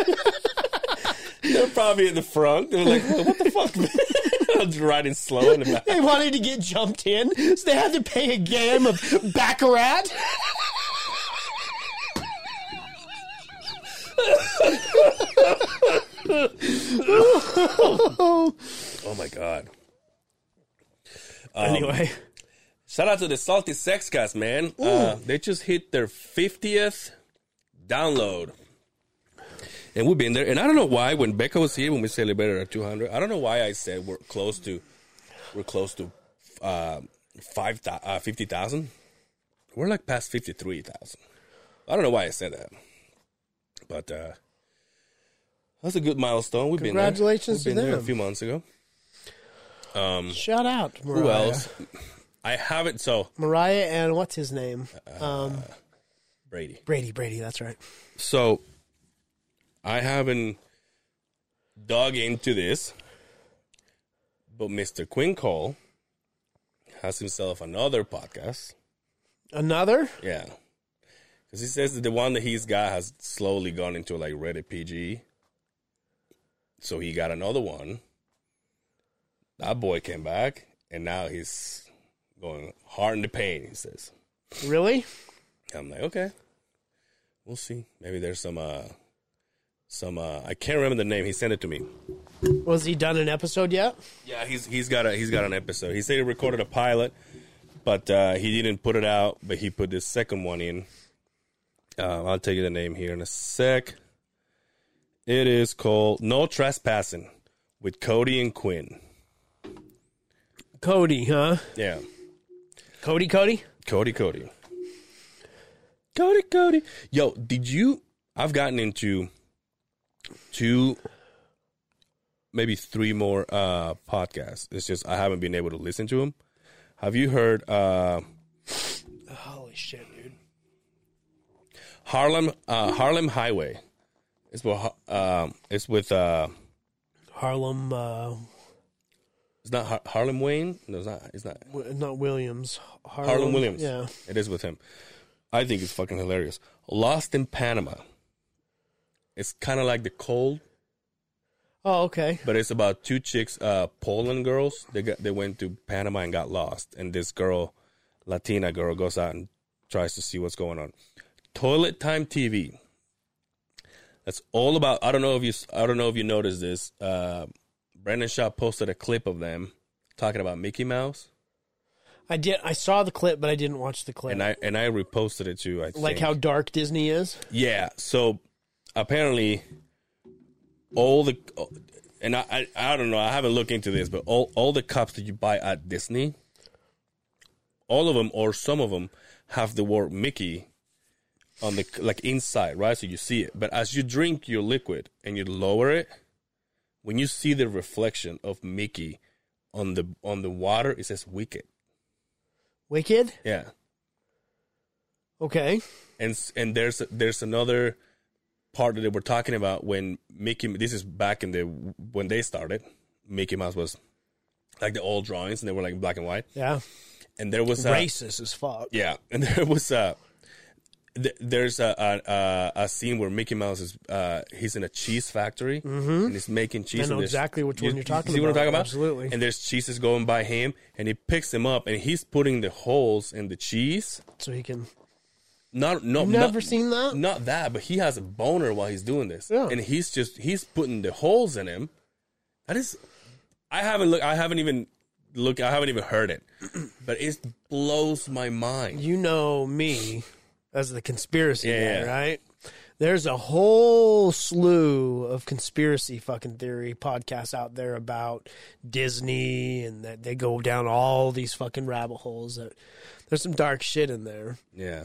They're probably in the front. They're like, what the fuck? man?" I'm just riding slow in the back. They wanted to get jumped in, so they had to pay a game of baccarat. Oh my god. anyway, Shout out to the Salty Sex Cast, man. Uh, they just hit their 50th download. And we've been there. And I don't know why, when Becca was here, when we celebrated our 200, I don't know why I said we're close to, we're close to uh, five uh, 50,000. We're like past 53,000. I don't know why I said that. But uh, that's a good milestone. We've Congratulations been there. We've been there a few months ago. shout out Mariah. Who else? I haven't. So, Mariah and what's his name? Um, Brady. Brady. Brady. That's right. So I haven't dug into this, but Mr. Quincole has himself another podcast. Another. Yeah. Because he says that the one that he's got has slowly gone into like Reddit PG. So he got another one. That boy came back, and now he's going hard into pain. He says. Really? I'm like, okay, we'll see. Maybe there's some, uh, some. Uh, I can't remember the name. He sent it to me. Was he done an episode yet? Yeah, he's he's got a he's got an episode. He said he recorded a pilot, but uh, he didn't put it out. But he put this second one in. Uh, I'll tell you the name here in a sec. It is called "No Trespassing" with Cody and Quinn. Cody, huh? Yeah, Cody, Cody. Cody, Cody, Cody, Cody. Yo, did you? I've gotten into two, maybe three more uh podcasts. It's just I haven't been able to listen to them. Have you heard? uh Holy shit. Harland uh, Harland Highway. It's with um, it's with uh, Harland, uh, it's not Har- Harlem Wayne. No, it's not. It's not not Williams. Harland, Harland Williams. Yeah. it is with him. I think it's fucking hilarious. Lost in Panama. It's kind of like the cold, Oh, okay. but it's about two chicks, uh, Poland girls. They got they went to Panama and got lost, and this girl, Latina girl, goes out and tries to see what's going on. Toilet Time TV. That's all about. I don't know if you. I don't know if you noticed this. Uh, Brandon Shaw posted a clip of them talking about Mickey Mouse, I did. I saw the clip, but I didn't watch the clip. and I and I reposted it too. I like think. how dark Disney is. Yeah. So apparently, all the and I, I I don't know. I haven't looked into this, but all all the cups that you buy at Disney, all of them or some of them have the word Mickey on the like inside, right? So you see it. But as you drink your liquid and you lower it, when you see the reflection of Mickey on the on the water, it says Wicked. Wicked. Yeah. Okay. and and there's there's another part that they were talking about when Mickey. This is back in the when they started. Mickey Mouse was like the old drawings, and they were like black and white. Yeah. And there was a, Racist as fuck. yeah, and there was a th- there's a, a a scene where Mickey Mouse is uh he's in a cheese factory and he's making cheese. I know exactly which you- one you're talking you see what I'm about. talking about? Absolutely. And there's cheeses going by him, and he picks them up, and he's putting the holes in the cheese. So he can. Not no, You've not- never seen that? Not that, but he has a boner while he's doing this, Yeah. and he's just he's putting the holes in him. That is, I haven't look. I haven't even look. I haven't even heard it, but it blows my mind. You know me as the conspiracy Yeah, guy, yeah. right? There's a whole slew of conspiracy fucking theory podcasts out there about Disney and that they go down all these fucking rabbit holes. That there's some dark shit in there. Yeah,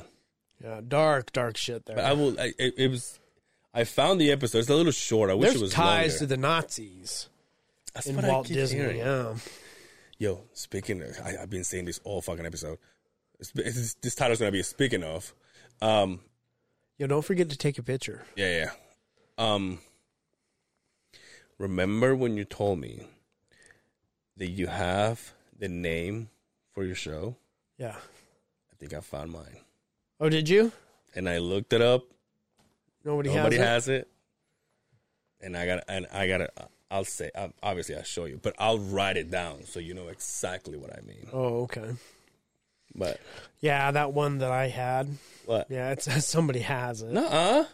Yeah, dark, dark shit there. but I will. I, it, it was. I found the episode. It's a little short. I wish There's it was ties longer. to the Nazis That's in what I Walt keep Disney. hearing. Yeah. Yo, speaking, of, I, I've been saying this all fucking episode. It's, it's, this title's gonna be a speaking of. Um, Yo, don't forget to take a picture. Yeah, yeah. Um, remember when you told me that you have the name for your show? Yeah. I think I found mine, Oh, did you? and I looked it up. Nobody, Nobody has, it? has it, and I got and I got to I'll say obviously I'll show you, but I'll write it down so you know exactly what I mean. Oh, okay. But Yeah, that one that I had. what? Yeah, it's somebody has it. Nuh-uh.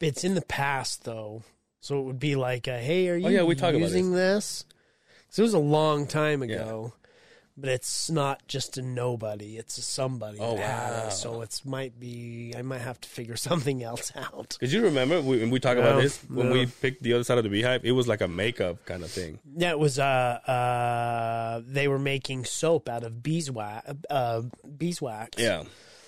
It's in the past though, so it would be like, uh, "Hey, are you Oh, yeah, we talk about using this?" 'Cause it was a long time ago, but it's not just a nobody; it's a somebody. Oh, wow. so it's might be. I might have to figure something else out. Did you remember when we talk about this when no. we picked the other side of the beehive? It was like a makeup kind of thing. Yeah, it was. Uh, uh, they were making soap out of beeswax. Uh, beeswax. Yeah,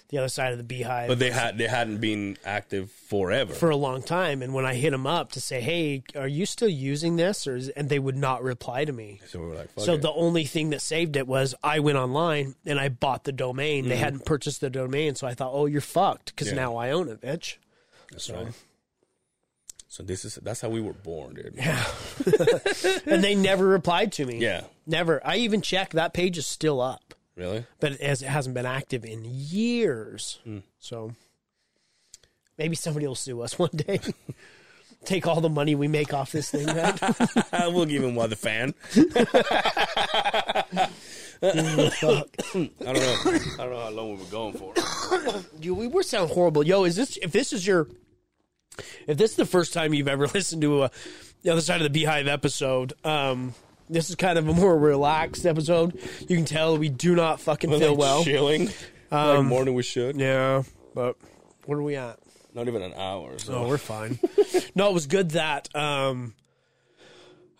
the other side of the beehive. but they had they hadn't been active forever. for a long time. And when I hit them up to say, "Hey, are you still using this?" or is, and they would not reply to me. so we were like, Fuck So it. the only thing that saved it was I went online and I bought the domain. Mm-hmm. They hadn't purchased the domain, so I thought, "Oh, you're fucked," because Yeah. now I own it, bitch. That's right. So this is that's how we were born, dude. Yeah. and they never replied to me. Yeah. never. I even checked that page is still up, Really? but it, has, it hasn't been active in years. Hmm. So maybe somebody will sue us one day. Take all the money we make off this thing, we'll give him one the fan. I don't know. I don't know how long we were going for. Dude, we were sound horrible. Yo, is this if this is your if this is the first time you've ever listened to a the other side of the beehive episode, um, this is kind of a more relaxed episode. You can tell we do not fucking feel like well. chilling, like more than we should. Yeah, but where are we at? Not even an hour. So. Oh, we're fine. no, it was good that um,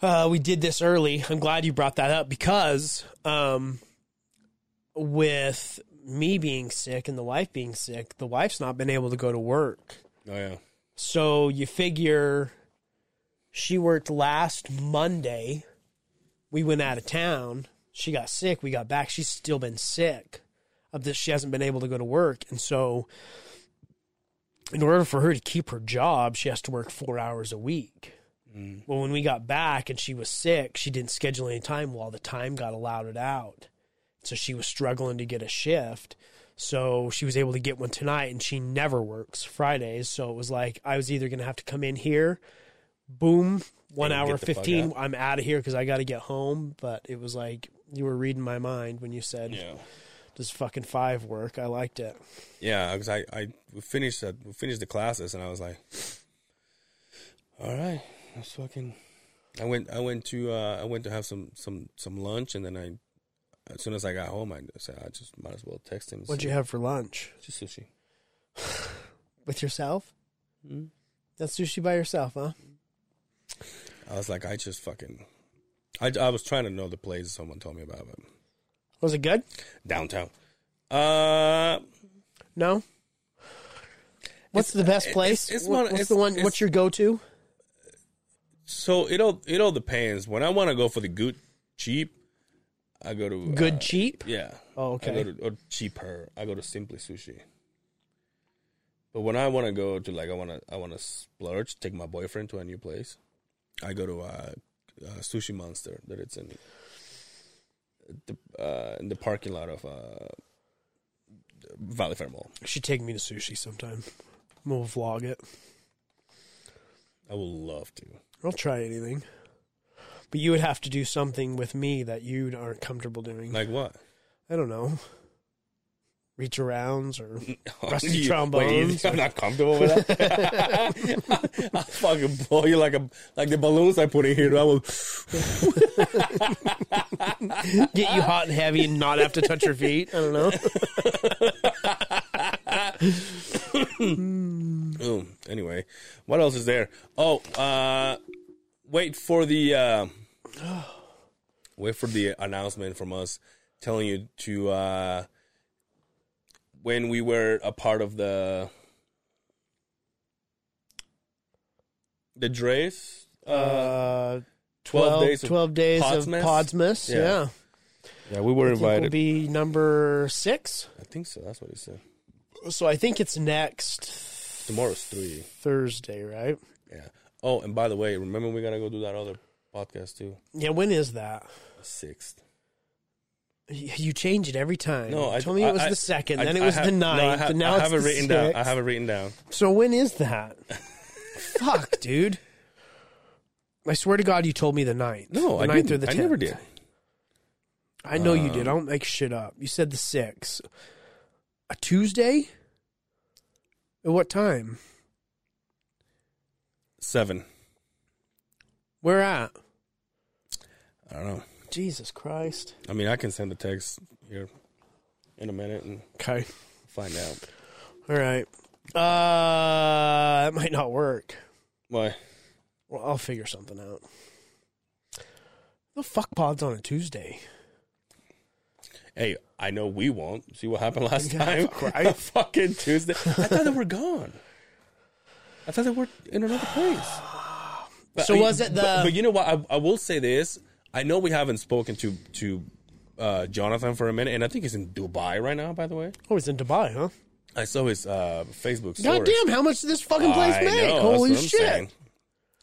uh, we did this early. I'm glad you brought that up because um, with me being sick and the wife being sick, the wife's not been able to go to work. oh yeah. So you figure she worked last Monday. We went out of town. She got sick. We got back. She's still been sick. Of this, she hasn't been able to go to work, and so in order for her to keep her job, she has to work four hours a week. Mm. Well, when we got back and she was sick, she didn't schedule any time. Well, the time got allowed out, so she was struggling to get a shift. So she was able to get one tonight, and she never works Fridays. So it was like I was either going to have to come in here, boom, one hour get the fuck fifteen. I'm out of here because I got to get home. But it was like you were reading my mind when you said, Yeah. "Does fucking five work?" I liked it. Yeah, because I, I finished we finished the classes and I was like, all right, let's fucking. I went I went to uh, I went to have some some some lunch and then I as soon as I got home I said I just might as well text him. What'd you have for lunch Just sushi. with yourself? Mm. That's sushi by yourself, huh? I was like I just fucking. I, I was trying to know the place someone told me about it. Was it good? downtown. Uh, No. What's the best place? it's- What- one- what's it's- the one? it's- What's your go-to? so it all it all depends. When I want to go for the good cheap, I go to Good uh, cheap. Yeah. Oh, I okay. go to or cheaper. I go to Simply Sushi. But when I want to go to like I want to I want to splurge, take my boyfriend to a new place, I go to uh, uh, Sushi Monster that it's in the uh, in the parking lot of uh, Valley Fair Mall. You should take me to sushi sometime. We'll vlog it. I would love to. I'll try anything. But you would have to do something with me that you aren't comfortable doing. Like what? I don't know. Reach arounds or Rusty You- trombones. Wait, I'm not comfortable with that? I'll fucking blow you like a like the balloons I put in here. I will. get you hot and heavy and not have to touch your feet. I don't know. Oh, anyway, what else is there? Oh, uh, wait for the uh, wait for the announcement from us telling you to uh, when we were a part of the the Dre's uh, uh 12, 12, days 12 days Podsmas. of Podsmas. Yeah. yeah. yeah. we were I invited. We'll be number 6? I think so. That's what he said. So I think it's next tomorrow's 3 Thursday, right? Yeah. Oh, and by the way, remember we got to go do that other podcast too. Yeah, when is that? 6th. You change it every time. No, you I told me it was I- the second, I- then it was have- the no, I ninth, have- and now I it's have it the written down. I have it written down. So when is that? Fuck, dude. I swear to God, you told me the ninth. No, the I ninth didn't. or the I never did. I know you Um, did. I don't make shit up. You said the sixth. A Tuesday? At what time? Seven. Where at? I don't know. Jesus Christ. I mean, I can send a text here in a minute and Okay. find out. All right. Uh, it might not work. Why? Well, I'll figure something out. The fuck pod's on a Tuesday. Hey, I know we won't. See what happened last time? right. Fucking Tuesday. I thought they were gone. I thought they were in another place. But, So was it the- But, but you know what? I, I will say this. I know we haven't spoken to to uh, Jonathan for a minute, and I think he's in Dubai right now. By the way, Oh, he's in Dubai, huh? I saw his uh, Facebook story. God damn, how much did this fucking place I make? know, Holy shit.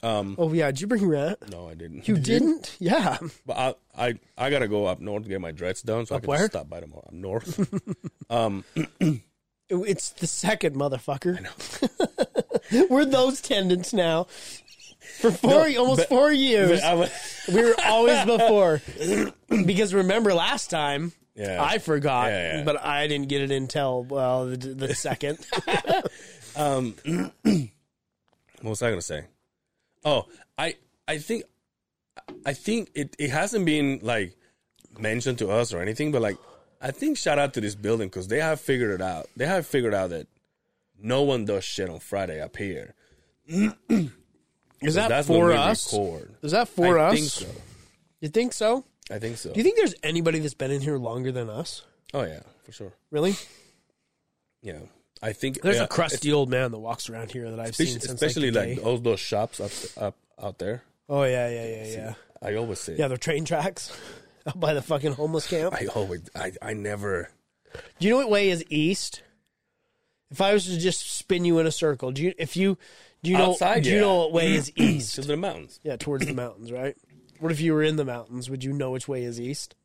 Um, Oh, yeah. Did you bring Rat? no, I didn't. You Did didn't? Yeah. But I, I, I gotta go up north to get my dreads done, so Up I can where? stop by tomorrow. Up north. um, It's the second motherfucker. We're those tendons now. For four, almost but- four years. We were always before. because remember last time, Yeah. I forgot, Yeah, yeah. but I didn't get it until well the, the second. Um, what was I gonna say? Oh, I I think I think it, it hasn't been like mentioned to us or anything, but like I think shout out to this building because they have figured it out. They have figured out that no one does shit on Friday up here. Is that for us? record. Is that for I us? think so. You think so? I think so. Do you think there's anybody that's been in here longer than us? oh yeah, for sure. Really? Yeah, I think There's yeah, a crusty old man that walks around here that I've seen especially, since especially like, like, all those shops up up out there. Oh yeah, yeah, yeah, yeah. I always say, Yeah, the train tracks out by the fucking homeless camp. I always, I, I never. Do you know what way is east? If I was to just spin you in a circle, do you if you do you know Outside, do you yeah. know what way is east? To the mountains. yeah, towards the mountains, right? What if you were in the mountains? Would you know which way is east?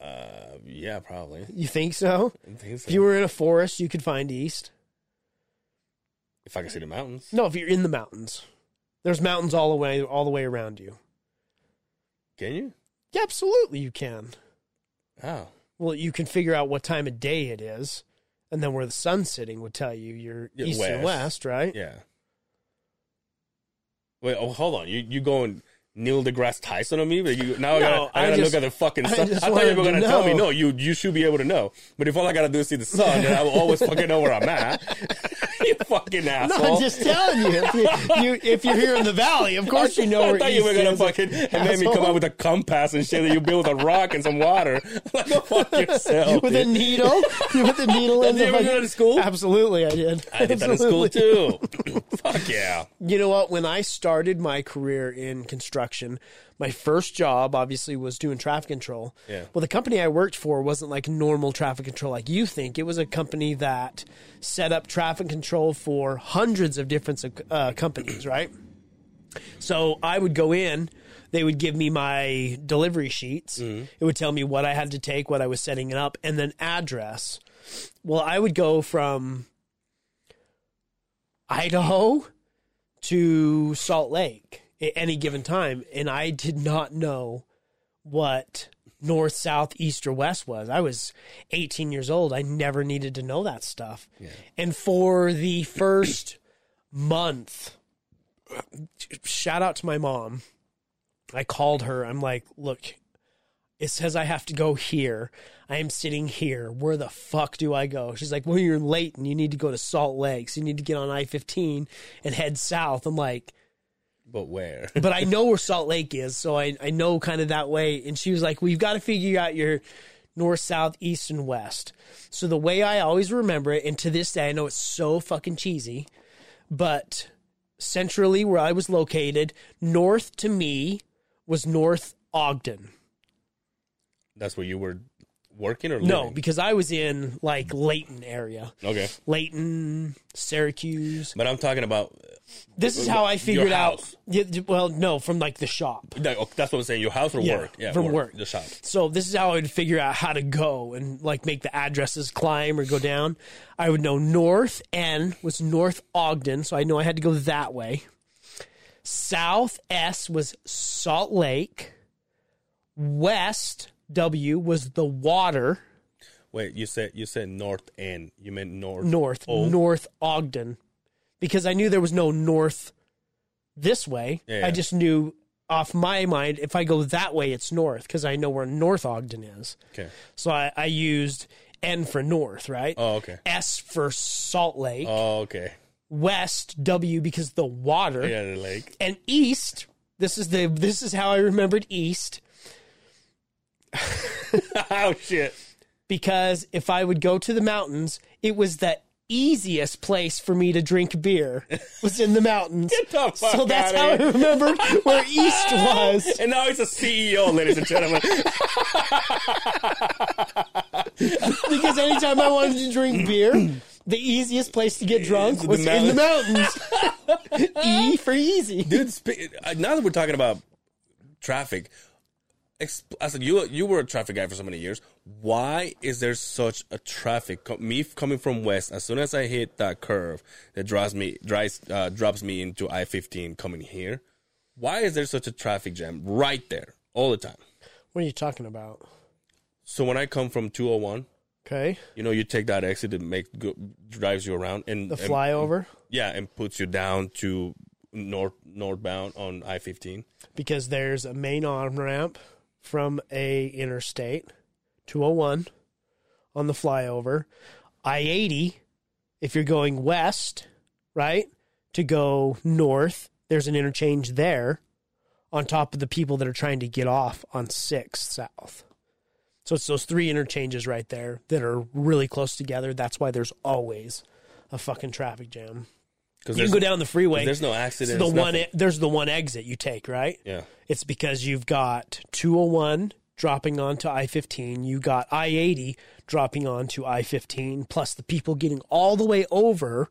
Uh, yeah, probably. You think so? I think so. If you were in a forest, you could find east. if I can see the mountains. No, if you're in the mountains, there's mountains all the way all the way around you. Can you? Yeah, absolutely, you can. Oh, Well, you can figure out what time of day it is, and then where the sun's sitting would tell you you're Yeah, east and west. west, right? yeah. Wait, oh, hold on. You you going Neil deGrasse Tyson on me? But you now I gotta I I gotta just- look at the fucking I sun. I, just thought you were gonna tell me no. You you should be able to know. But if all I gotta do is see the sun, then I will always fucking know where I'm at. you fucking asshole. No. I'm just telling you. If, you, you. if you're here in the valley, of course you know I where thought you were gonna fucking and make me come out with a compass and shit that you build with a rock and some water. like go fuck yourself. with a needle. You put the needle in Did you the ever do fucking- school? Absolutely, I did. I did that in school too. fuck yeah. You know what? When I started my career in construction, my first job obviously was doing traffic control. Yeah. Well, the company I worked for wasn't like normal traffic control like you think. It was a company that set up traffic control for hundreds of different uh, companies, right? So I would go in, they would give me my delivery sheets. It would tell me what I had to take, what I was setting it up, and then address. Well, I would go from Idaho to Salt Lake at any given time, and I did not know what north, south, east, or west was. I was 18 years old. I never needed to know that stuff. And for the first month, shout out to my mom. I called her. I'm like, look, it says I have to go here. I am sitting here. Where the fuck do I go? She's like, well, you're in Layton. You need to go to Salt Lake. So you need to get on I 15 and head south. I'm like, But where? but I know where Salt Lake is. So I, I know kind of that way. And she was like, we've got to figure out your north, south, east, and west. So the way I always remember it, and to this day, I know it's so fucking cheesy, but centrally where I was located, north to me was North Ogden. That's where you were working or No, because I was in like Layton area. Okay. Layton, Syracuse. But I'm talking about. This is how I figured out. Yeah, well, no, from like the shop. Like, oh, That's what I'm saying. Your house or work? Yeah, from work. The shop. So this is how I would figure out how to go and like make the addresses climb or go down. I would know north N was North Ogden, so I know I had to go that way. South S was Salt Lake. West W was the water. Wait, you said you said north end. You meant north. North Oh. North Ogden. Because I knew there was no north this way. Yeah. I just knew off my mind if I go that way it's north because I know where North Ogden is. Okay. So I, I used N for north, right? Oh, okay. S for Salt Lake. Oh, okay. West W because the water. Yeah, the lake. And east. This is the this is how I remembered east oh shit. because if I would go to the mountains, it was the easiest place for me to drink beer was in the mountains. The so that's how outta I here. remembered where east was. And now he's a CEO, ladies and gentlemen. Because anytime I wanted to drink beer, the easiest place to get drunk The was in the mountains. e for easy. Dude, uh, now that we're talking about traffic, I said you you were a traffic guy for so many years. Why is there such a traffic? Co- me coming from west, as soon as I hit that curve that drives me drives uh, drops me into I fifteen coming here. Why is there such a traffic jam right there all the time? What are you talking about? So when I come from two hundred one, Okay, you know, you take that exit that make go, drives you around and the and- flyover yeah, and puts you down to north northbound on I fifteen. because there's a main on ramp from a interstate 201 on the flyover. I 80 if you're going west, right? To go north, there's an interchange there on top of the people that are trying to get off on 6th south. So it's those three interchanges right there that are really close together. That's why there's always a fucking traffic jam. You can go down the freeway. There's no It's accidents. the one. e- There's the one exit you take, right? Yeah. It's because you've got 201 dropping onto I 15. You got I 80 dropping onto I 15, plus the people getting all the way over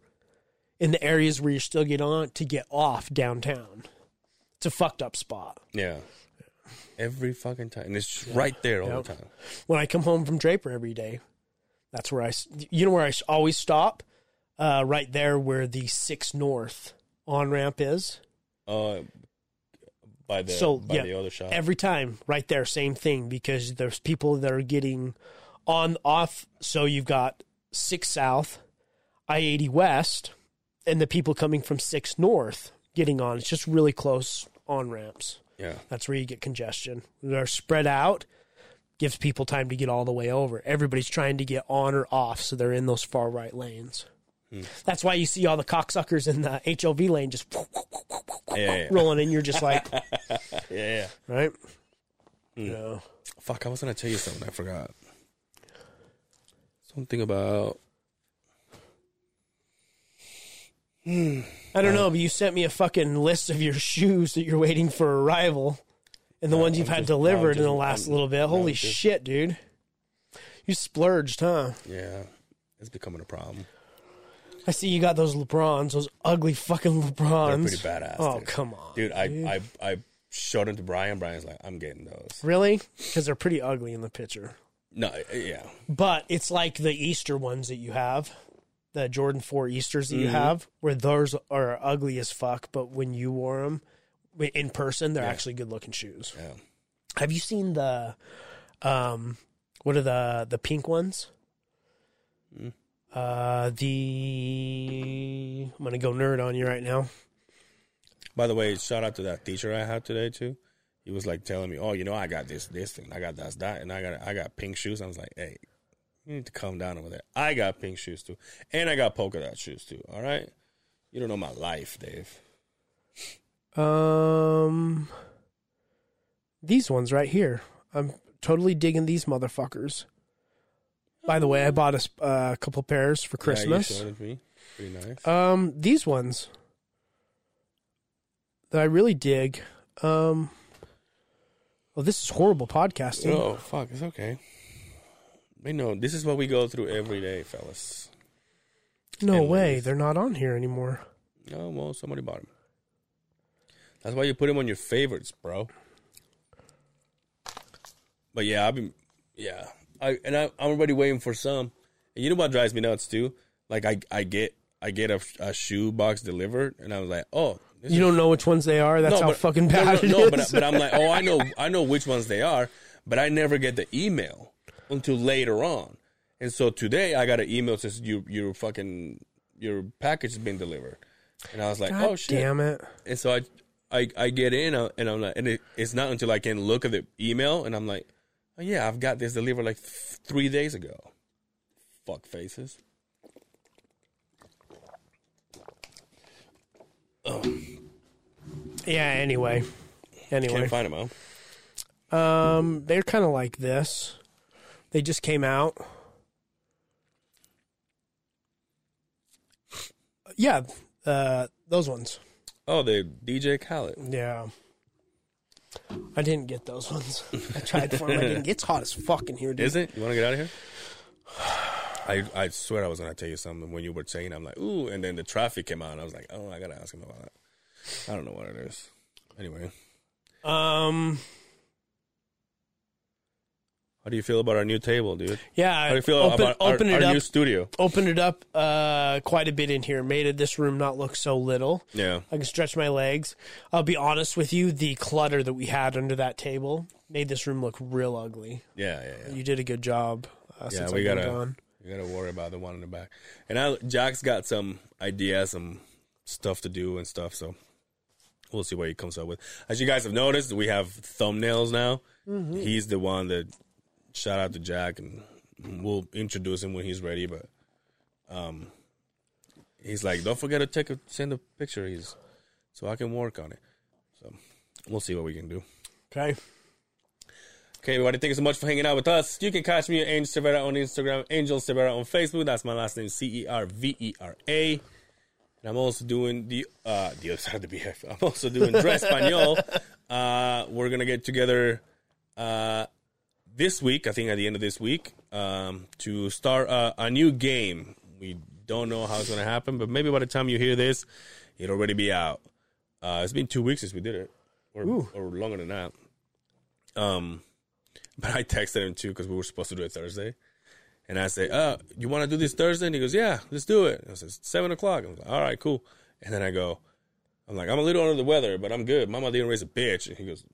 in the areas where you're still getting on to get off downtown. It's a fucked up spot. Yeah. Every fucking time. And it's just right there all Yep. the time. When I come home from Draper every day, that's where I, you know, where I always stop? Uh, right there where the 6 North on ramp is. Uh, by the So, by yeah, the other shop. Every time, right there, same thing because there's people that are getting on off. So you've got six south, I eighty west, and the people coming from six north getting on. It's just really close on ramps. yeah. That's where you get congestion. They're spread out, gives people time to get all the way over. Everybody's trying to get on or off, so they're in those far right lanes. Hmm. That's why you see all the cocksuckers in the HOV lane just Yeah, yeah, yeah. rolling in. You're just like, yeah, right? Hmm. Yeah. Fuck, I was gonna tell you something. I forgot. Something about. I don't know, but you sent me a fucking list of your shoes that you're waiting for arrival, and the ones you've I'm had just- delivered I'm in the last I'm- little bit. no, Holy just- shit, dude! You splurged, huh? Yeah, it's becoming a problem. I see you got those LeBrons, those ugly fucking LeBrons. They're pretty badass. Oh dude. come on, dude! I I I showed them to Brian. Brian's like, I'm getting those. really? Because they're pretty ugly in the picture. No, uh, yeah, But it's like the Easter ones that you have, the Jordan Four Easters that you Mhm. have, where those are ugly as fuck. But when you wore them in person, they're Yeah. actually good looking shoes. yeah. Have you seen the um what are the the pink ones? Mm. Uh the I'm gonna go nerd on you right now. By the way, shout out to that teacher I had today too. He was like telling me, "Oh, you know, I got this, this thing, I got that, that, and I got, I got pink shoes." I was like, "Hey, you need to calm down over there. I got pink shoes too, and I got polka dot shoes too. All right, you don't know my life, Dave. Um these ones right here. I'm totally digging these motherfuckers. By the way, I bought a uh, couple pairs for Christmas. Yeah, you showed me. Pretty nice. Um, these ones that I really dig. Um, well, this is horrible podcasting. oh fuck, it's okay. We know this is what we go through every day, fellas. no and way, they're not on here anymore. Oh well, somebody bought them. That's why you put them on your favorites, bro. But yeah, I've been, yeah, I and I, I'm already waiting for some. And you know what drives me nuts too? Like I, I get, I get a, a shoe box delivered, and I was like, oh, this You don't know which ones they are. That's No, how but- fucking bad no, it no, but, but I'm like, oh, I know, I know which ones they are, but I never get the email until later on. And so today I got an email that says you, your fucking, your package has been delivered, and I was like, God oh shit. damn it! And so I, I, I get in uh, and I'm like, and it, it's not until I can look at the email and I'm like, oh yeah, I've got this delivered like th- three days ago. Fuck faces. Yeah. Anyway, anyway, Can't find them, huh? um, they're kind of like this. They just came out. Yeah, uh, those ones. Oh, the DJ Khaled. Yeah. I didn't get those ones. I tried for them. I didn't. It's hot as fuck in here, dude. Is it? You want to get out of here? I I swear I was gonna tell you something when you were saying. I'm like, ooh, and then the traffic came out, and I was like, oh, I gotta ask him about that. I don't know what it is. Anyway, Um, How do you feel about our new table, dude? Yeah, How do you feel open, about our, open our it up. new studio? opened it up uh, quite a bit in here. Made it this room not look so little. Yeah. I can stretch my legs. I'll be honest with you, the clutter that we had under that table made this room look real ugly. Yeah, yeah, yeah. You did a good job. Uh, Yeah, since we gotta gone. we gotta worry about the one in the back. And I, Jack's got some ideas, some stuff to do and stuff. So we'll see what he comes up with. As you guys have noticed, we have thumbnails now. Mm-hmm. He's the one that shout out to Jack, and we'll introduce him when he's ready. But um, he's like, don't forget to take a send a picture. He's so I can work on it. So we'll see what we can do. Okay. Okay, everybody, thank you so much for hanging out with us. You can catch me at Angel Cervera on Instagram, Angel Cervera on Facebook. That's my last name, C E R V E R A. And I'm also doing the uh the other side of the BF. I'm also doing Dress Español. Uh, we're gonna get together uh this week, I think at the end of this week, um, to start uh, a new game. We don't know how it's gonna happen, but maybe by the time you hear this, it'll already be out. Uh, it's been two weeks since we did it, or or longer than that. Um, but I texted him too because we were supposed to do it Thursday. And I say, uh, you want to do this Thursday? And he goes, yeah, let's do it. I says, seven o'clock. I was like, all right, cool. And then I go, I'm like, I'm a little under the weather, but I'm good. Mama didn't raise a bitch. And he goes,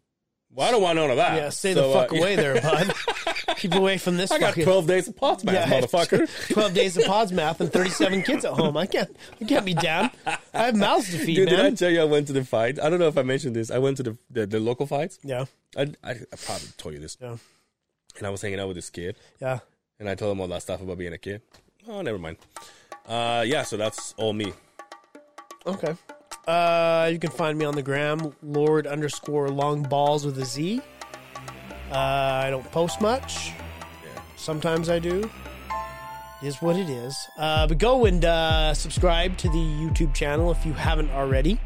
well, I don't want none of that. Yeah, stay So, the fuck uh, away there, bud. Keep away from this I got fucking 12 days of pots, man, Yeah, motherfucker. 12 days of pods math and 37 kids at home. I can't I can't be down. I have mouths to feed, Dude, did I tell you I went to the fight? I don't know if I mentioned this. I went to the the, the local fights. Yeah. I, I, I probably told you this. Yeah. And I was hanging out with this kid. Yeah. And I told him all that stuff about being a kid. Oh, never mind. Uh, yeah, so that's all me. Okay. Uh, you can find me on the gram, Lord underscore long balls with a Z. Uh, I don't post much. Sometimes I do. It is what it is. Uh, but go and uh, subscribe to the YouTube channel if you haven't already.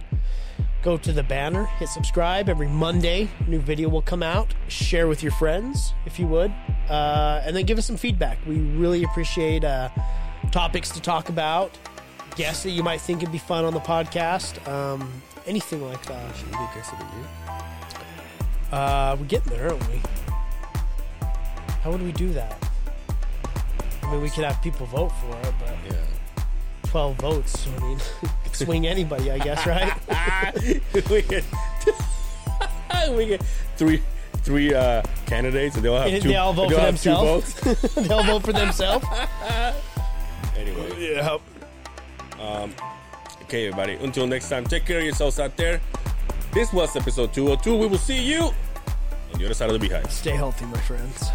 Go to the banner, hit subscribe. Every Monday, new video will come out. Share with your friends if you would, uh, and then give us some feedback. We really appreciate uh, topics to talk about, guests that you might think would be fun on the podcast, um, anything like that. Uh, we're getting there, aren't we? How would we do that? I mean, we could have people vote for it, but Yeah. 12 votes. I mean, swing anybody, I guess, right? we get we get three three uh, candidates, and they all have And two. they all vote for all have two themselves. They'll vote for themselves. anyway, Yeah. Um, okay, everybody. Until next time, take care of yourselves out there. This was episode 202. We will see you on the other side of the beehive. Stay healthy, my friends.